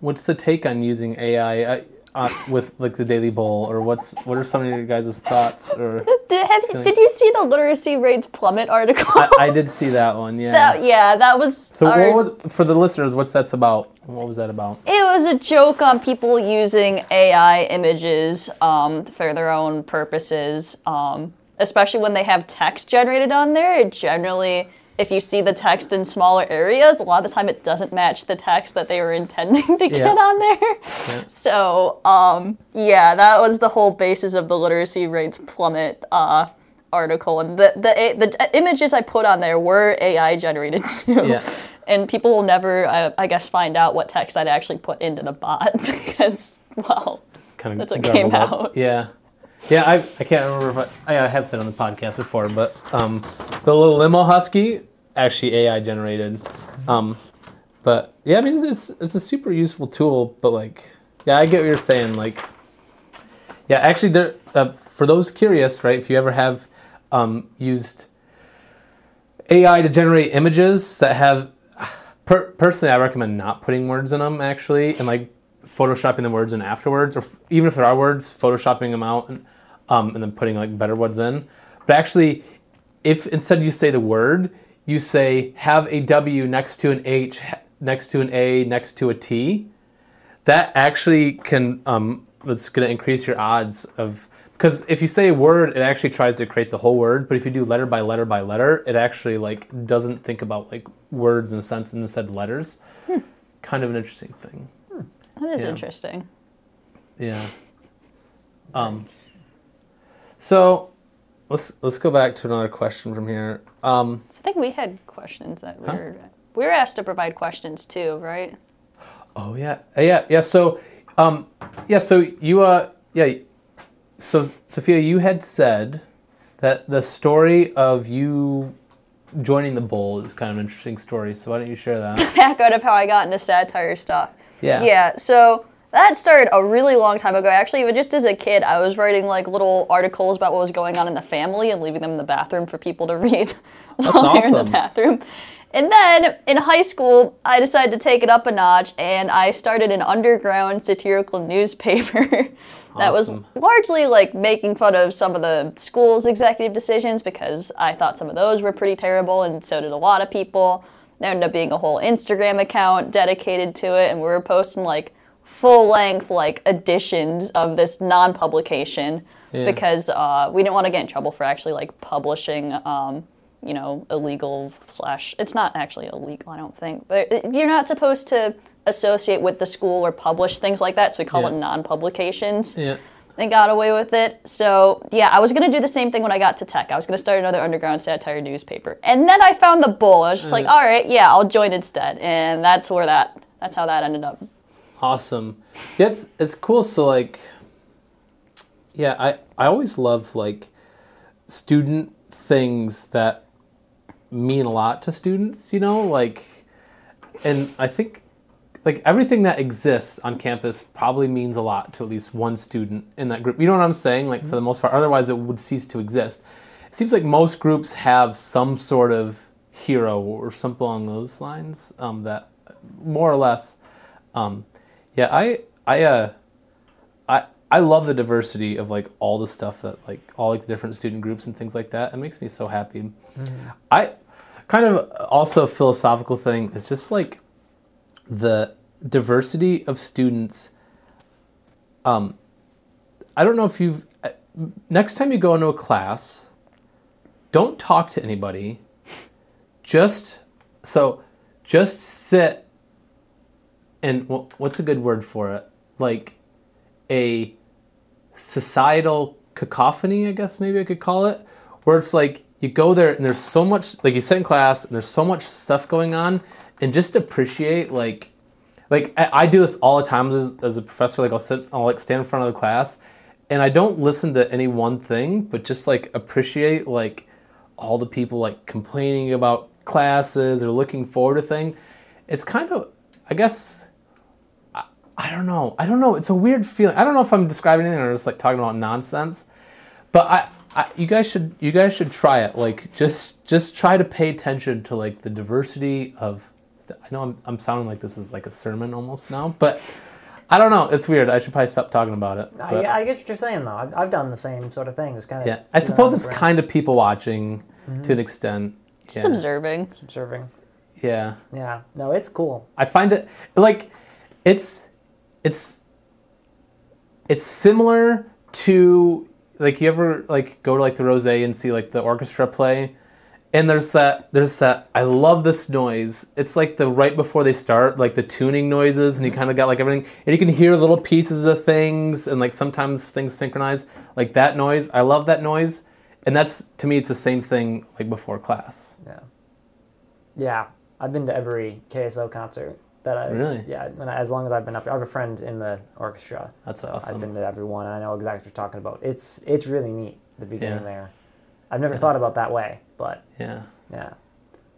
what's the take on using AI uh, with like the Daily Bull, or what's what are some of your guys' thoughts? Or Did, have, did you see the literacy rates plummet article? I, I did see that one. Yeah. That- yeah, that was. so our- what was for the listeners? What's that's about? What was that about? It was a joke on people using AI images um, for their own purposes, um, especially when they have text generated on there. It generally, if you see the text in smaller areas, a lot of the time it doesn't match the text that they were intending to get Yeah. on there. So, um, yeah, that was the whole basis of the literacy rates plummet uh, article. And the, the, the images I put on there were AI generated too Yeah. and people will never, I, I guess, find out what text I'd actually put into the bot because, well, It's kind of That's what came out. Yeah. Yeah, I, I can't remember if I, I have said on the podcast before, but um, the little limo husky actually AI generated. Um, but yeah, I mean it's it's a super useful tool. But like, yeah, I get what you're saying. Like, yeah, actually, there uh, for those curious, right? If you ever have um, used AI to generate images that have, per, personally, I recommend not putting words in them actually, and like photoshopping the words in afterwards, or f- even if there are words, photoshopping them out and, um, and then putting like better words in. But actually, if instead you say the word, you say have a W next to an H, next to an A, next to a T, that actually can um, it's going to increase your odds of because if you say a word, it actually tries to create the whole word. But if you do letter by letter by letter, it actually like doesn't think about like words in a sense and instead letters. Kind of an interesting thing. That is Yeah. interesting. Yeah. Um. So, let's let's go back to another question from here. Um. I think we had questions that we Huh? were we were asked to provide questions too, right? Oh yeah, Uh, yeah, yeah. So, um, yeah. So you, uh, yeah. So Sophia, you had said that the story of you joining the bull is kind of an interesting story. So why don't you share that? Back out of how I got into satire stuff. Yeah. Yeah, so that started a really long time ago. Actually, even just as a kid, I was writing like little articles about what was going on in the family and leaving them in the bathroom for people to read while they're in the bathroom. And then in high school, I decided to take it up a notch and I started an underground satirical newspaper that Awesome. was largely like making fun of some of the school's executive decisions because I thought some of those were pretty terrible and so did a lot of people. There ended up being a whole Instagram account dedicated to it and we were posting like full length like editions of this non-publication Yeah. because uh, we didn't want to get in trouble for actually like publishing um, you know illegal slash it's not actually illegal i don't think but you're not supposed to associate with the school or publish things like that so we call Yeah. it non-publications Yeah. they got away with it. So yeah, I was gonna do the same thing when I got to tech. I was gonna start another underground satire newspaper, and then I found the bull. I was just like, all right, yeah, I'll join instead, and that's where that that's how that ended up. Awesome. Yeah, it's it's cool. So like, yeah, I I always love like student things that mean a lot to students. You know, like, and I think like everything that exists on campus probably means a lot to at least one student in that group. You know what I'm saying? Like for the most part, otherwise it would cease to exist. It seems like most groups have some sort of hero or something along those lines um, that more or less um, yeah, I I uh I I love the diversity of like all the stuff that like all like the different student groups and things like that. It makes me so happy. I kind of also a philosophical thing is just like the diversity of students. Um, I don't know if you've uh, next time you go into a class, don't talk to anybody. Just so, just sit and what's a good word for it? Like a societal cacophony, I guess maybe I could call it, where it's like you go there and there's so much, like you sit in class and there's so much stuff going on, and just appreciate like, like I, I do this all the time as, as a professor. Like I'll sit, I'll like stand in front of the class, and I don't listen to any one thing, but just like appreciate like all the people like complaining about classes or looking forward to thing. It's kind of, I guess, I, I don't know. I don't know. It's a weird feeling. I don't know if I'm describing anything or just like talking about nonsense. But I, I, you guys should, you guys should try it. Like just, just try to pay attention to like the diversity of. I know I'm, I'm sounding like this is like a sermon almost now, but I don't know. It's weird. I should probably stop talking about it. I, but- I get what you're saying though. I've, I've done the same sort of thing. It's kind of yeah, I suppose it's kind of people watching Mm-hmm. to an extent. Just yeah. observing. observing. Yeah. Yeah, no, it's cool. I find it like it's it's it's similar to like you ever like go to like the Rozsa and see like the orchestra play and there's that there's that I love this noise. It's like the right before they start like the tuning noises and you mm-hmm. kind of got like everything and you can hear little pieces of things and like sometimes things synchronize like that noise. I love that noise. And that's to me it's the same thing like before class. Yeah. Yeah, I've been to every KSO concert that I Really? yeah when I, as long as I've been up. I have a friend in the orchestra. That's awesome. I've been to everyone. and I know exactly what you're talking about. It's it's really neat the beginning Yeah. there. I've never thought about that way, but Yeah. yeah.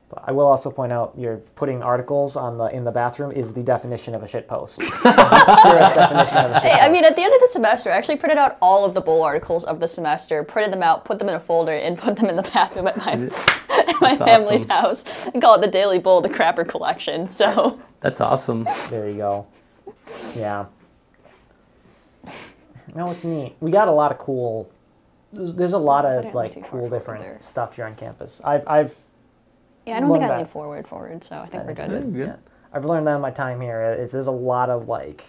But I will also point out you're putting articles on the in the bathroom is the definition of a shit post. Purest definition of a shit Hey, I mean, at the end of the semester, I actually printed out all of the bull articles of the semester, printed them out, put them in a folder, and put them in the bathroom at my at my That's family's awesome. house, and call it the Daily Bull, the Crapper Collection. So, That's awesome. There you go. Yeah. No, it's neat. We got a lot of cool. There's, there's a lot of like cool different there. stuff here on campus. I've I've yeah, I don't think Love I that. lean forward forward, so I think we're good. Good. yeah, I've learned that in my time here. Is there's a lot of like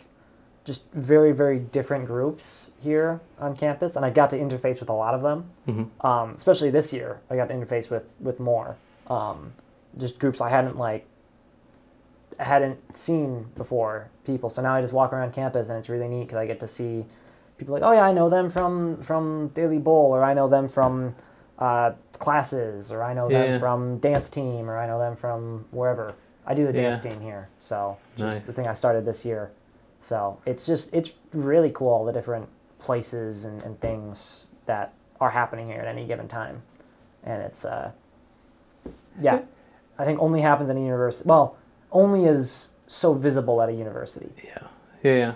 just very very different groups here on campus, and I got to interface with a lot of them. Mhm. Um, especially this year, I got to interface with with more. Um, just groups I hadn't like hadn't seen before people. So now I just walk around campus and it's really neat because I get to see people like, oh yeah, I know them from from Daily Bull, or I know them from uh, classes, or I know Yeah. them from dance team, or I know them from wherever. I do the dance team here, so just the thing I started this year. So it's just it's really cool all the different places and, and things that are happening here at any given time, and it's uh, yeah, I think only happens in a university. Well, only is so visible at a university. Yeah. Yeah. yeah.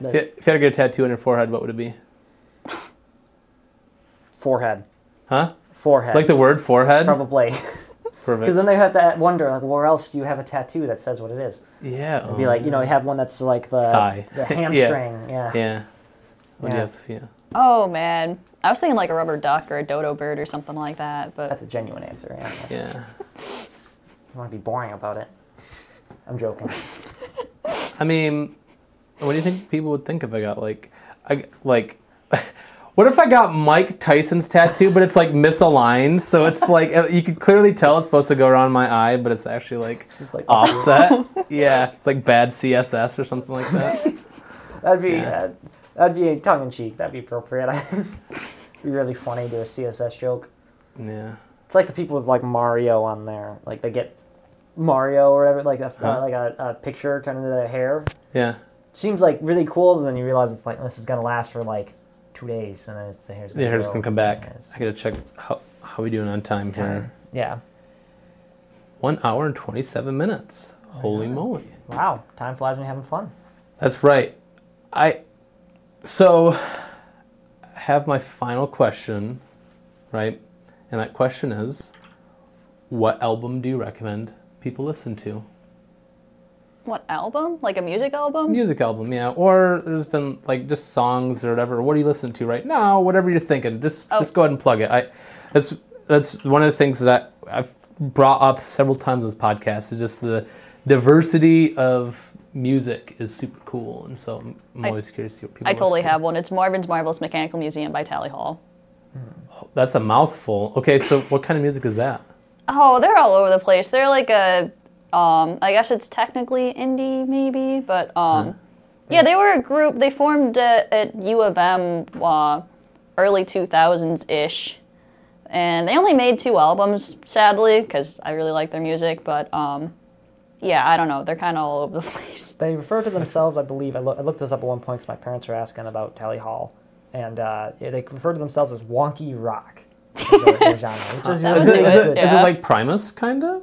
But If you, if you had to get a tattoo on your forehead, what would it be? forehead, Huh? forehead, Like the word forehead? probably, Perfect. because then they have to wonder like, where else do you have a tattoo that says what it is? Yeah. It'd be like you know, you have one that's like the Thigh. the hamstring, yeah. Yeah. What do you Yeah. have, Sophia? Oh man, I was thinking like a rubber duck or a dodo bird or something like that, but That's a genuine answer. Yeah. Yeah. You want to be boring about it. I'm joking. I mean, what do you think people would think if I got like, I like, what if I got Mike Tyson's tattoo, but it's like misaligned, so it's like you could clearly tell it's supposed to go around my eye, but it's actually like Just like offset. yeah, it's like bad CSS or something like that. That'd be Yeah. uh, that'd be tongue in cheek. That'd be appropriate. It'd be really funny to do a CSS joke. Yeah. It's like the people with like Mario on there. Like they get Mario or whatever, like a Huh. uh, like a, a picture kind of their hair. Yeah. Seems like really cool, and then you realize it's like this is gonna last for like two days, and then it's, the hair's gonna The hair's grow. gonna come back. I gotta check how how we doing on time here. Yeah. One hour and twenty seven minutes. Holy moly. Wow. Time flies when you're having fun. That's right. I so I have my final question, right? And that question is what album do you recommend people listen to? What album? Like a music album? Music album, yeah. Or there's been like just songs or whatever. What are you listening to right now? Whatever you're thinking. Just Oh. just go ahead and plug it. I that's that's one of the things that I've brought up several times on this podcast is just the diversity of music is super cool and so I'm, I'm I- always curious to see what people I totally have one. It's Marvin's Marvelous Mechanical Museum by Tally Hall. Oh, that's a mouthful. Okay, so what kind of music is that? Oh, they're all over the place. They're like a, um, I guess it's technically indie, maybe, but um, yeah, they were a group. They formed uh, at U of M, uh, early two thousands ish, and they only made two albums, sadly, because I really like their music. But um, yeah, I don't know. They're kind of all over the place. They refer to themselves, I believe. I, loo- I looked this up at one point because my parents were asking about Tally Hall, and uh, yeah, they refer to themselves as wonky rock. is their- their genre, which is, That Is would it, be is good, it, is it like Primus kind of?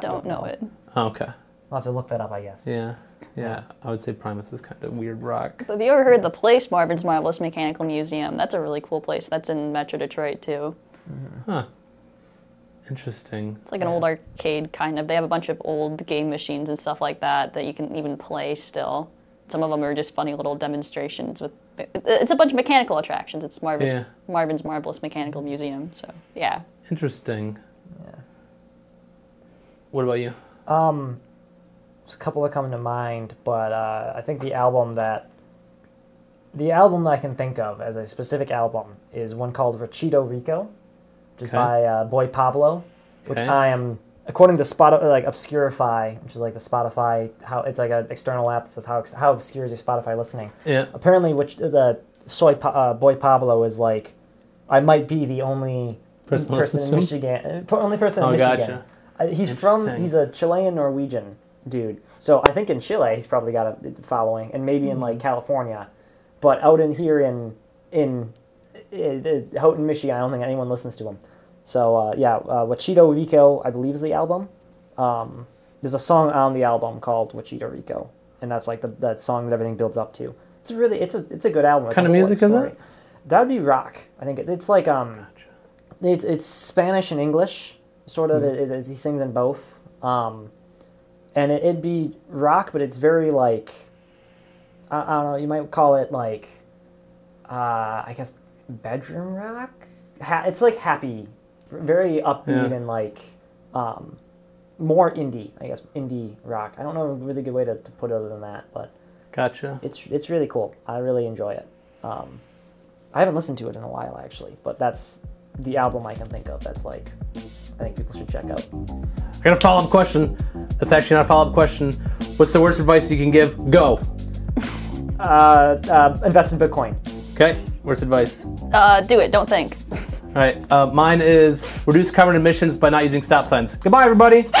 Don't know it. Oh, okay. I'll have to look that up, I guess. Yeah. Yeah, I would say Primus is kind of weird rock. But have you ever heard the place Marvin's Marvelous Mechanical Museum? That's a really cool place. That's in Metro Detroit too. Mm-hmm. Huh. Interesting. It's like an old arcade kind of. They have a bunch of old game machines and stuff like that that you can even play still. Some of them are just funny little demonstrations with. It's a bunch of mechanical attractions. It's Marvin's Yeah. Marvin's Marvelous Mechanical Museum. So yeah, Interesting. What about you? Um, there's a couple that come to mind, but uh, I think the album that the album that I can think of as a specific album is one called Wachito Rico, which is Okay. by uh, Boy Pablo, which Okay. I am according to Spot like Obscurify, which is like the Spotify how it's like an external app that says how how obscure is your Spotify listening. Yeah. Apparently, which the soy Pa- uh, Boy Pablo is like, I might be the only Person person in? Michigan, only person in Oh, Michigan. gotcha. He's from he's a Chilean Norwegian, dude. So I think in Chile he's probably got a following, and maybe in like California, but out in here in in, in, in Houghton, Michigan, I don't think anyone listens to him. So uh, yeah, uh, Wachito Rico, I believe, is the album. Um, there's a song on the album called Wachito Rico, and that's like the that song that everything builds up to. It's a really it's a it's a good album. It's Kind of music is it? That'd be rock. I think it's it's like um, it's it's Spanish and English sort of. It, it, he sings in both. Um, and it, it'd be rock, but it's very like I, I don't know. You might call it like uh, I guess bedroom rock. Ha- it's like happy, very upbeat Yeah. and like um, more indie. I guess indie rock. I don't know a really good way to, to put it other than that, but Gotcha. it's it's really cool. I really enjoy it. Um, I haven't listened to it in a while actually, but that's the album I can think of. That's like I think people should check out. I got a follow up question. That's actually not a follow up question. What's the worst advice you can give? Go. Uh, uh, invest in Bitcoin. Okay. Worst advice. Uh, do it. Don't think. All right. Uh, mine is reduce carbon emissions by not using stop signs. Goodbye, everybody.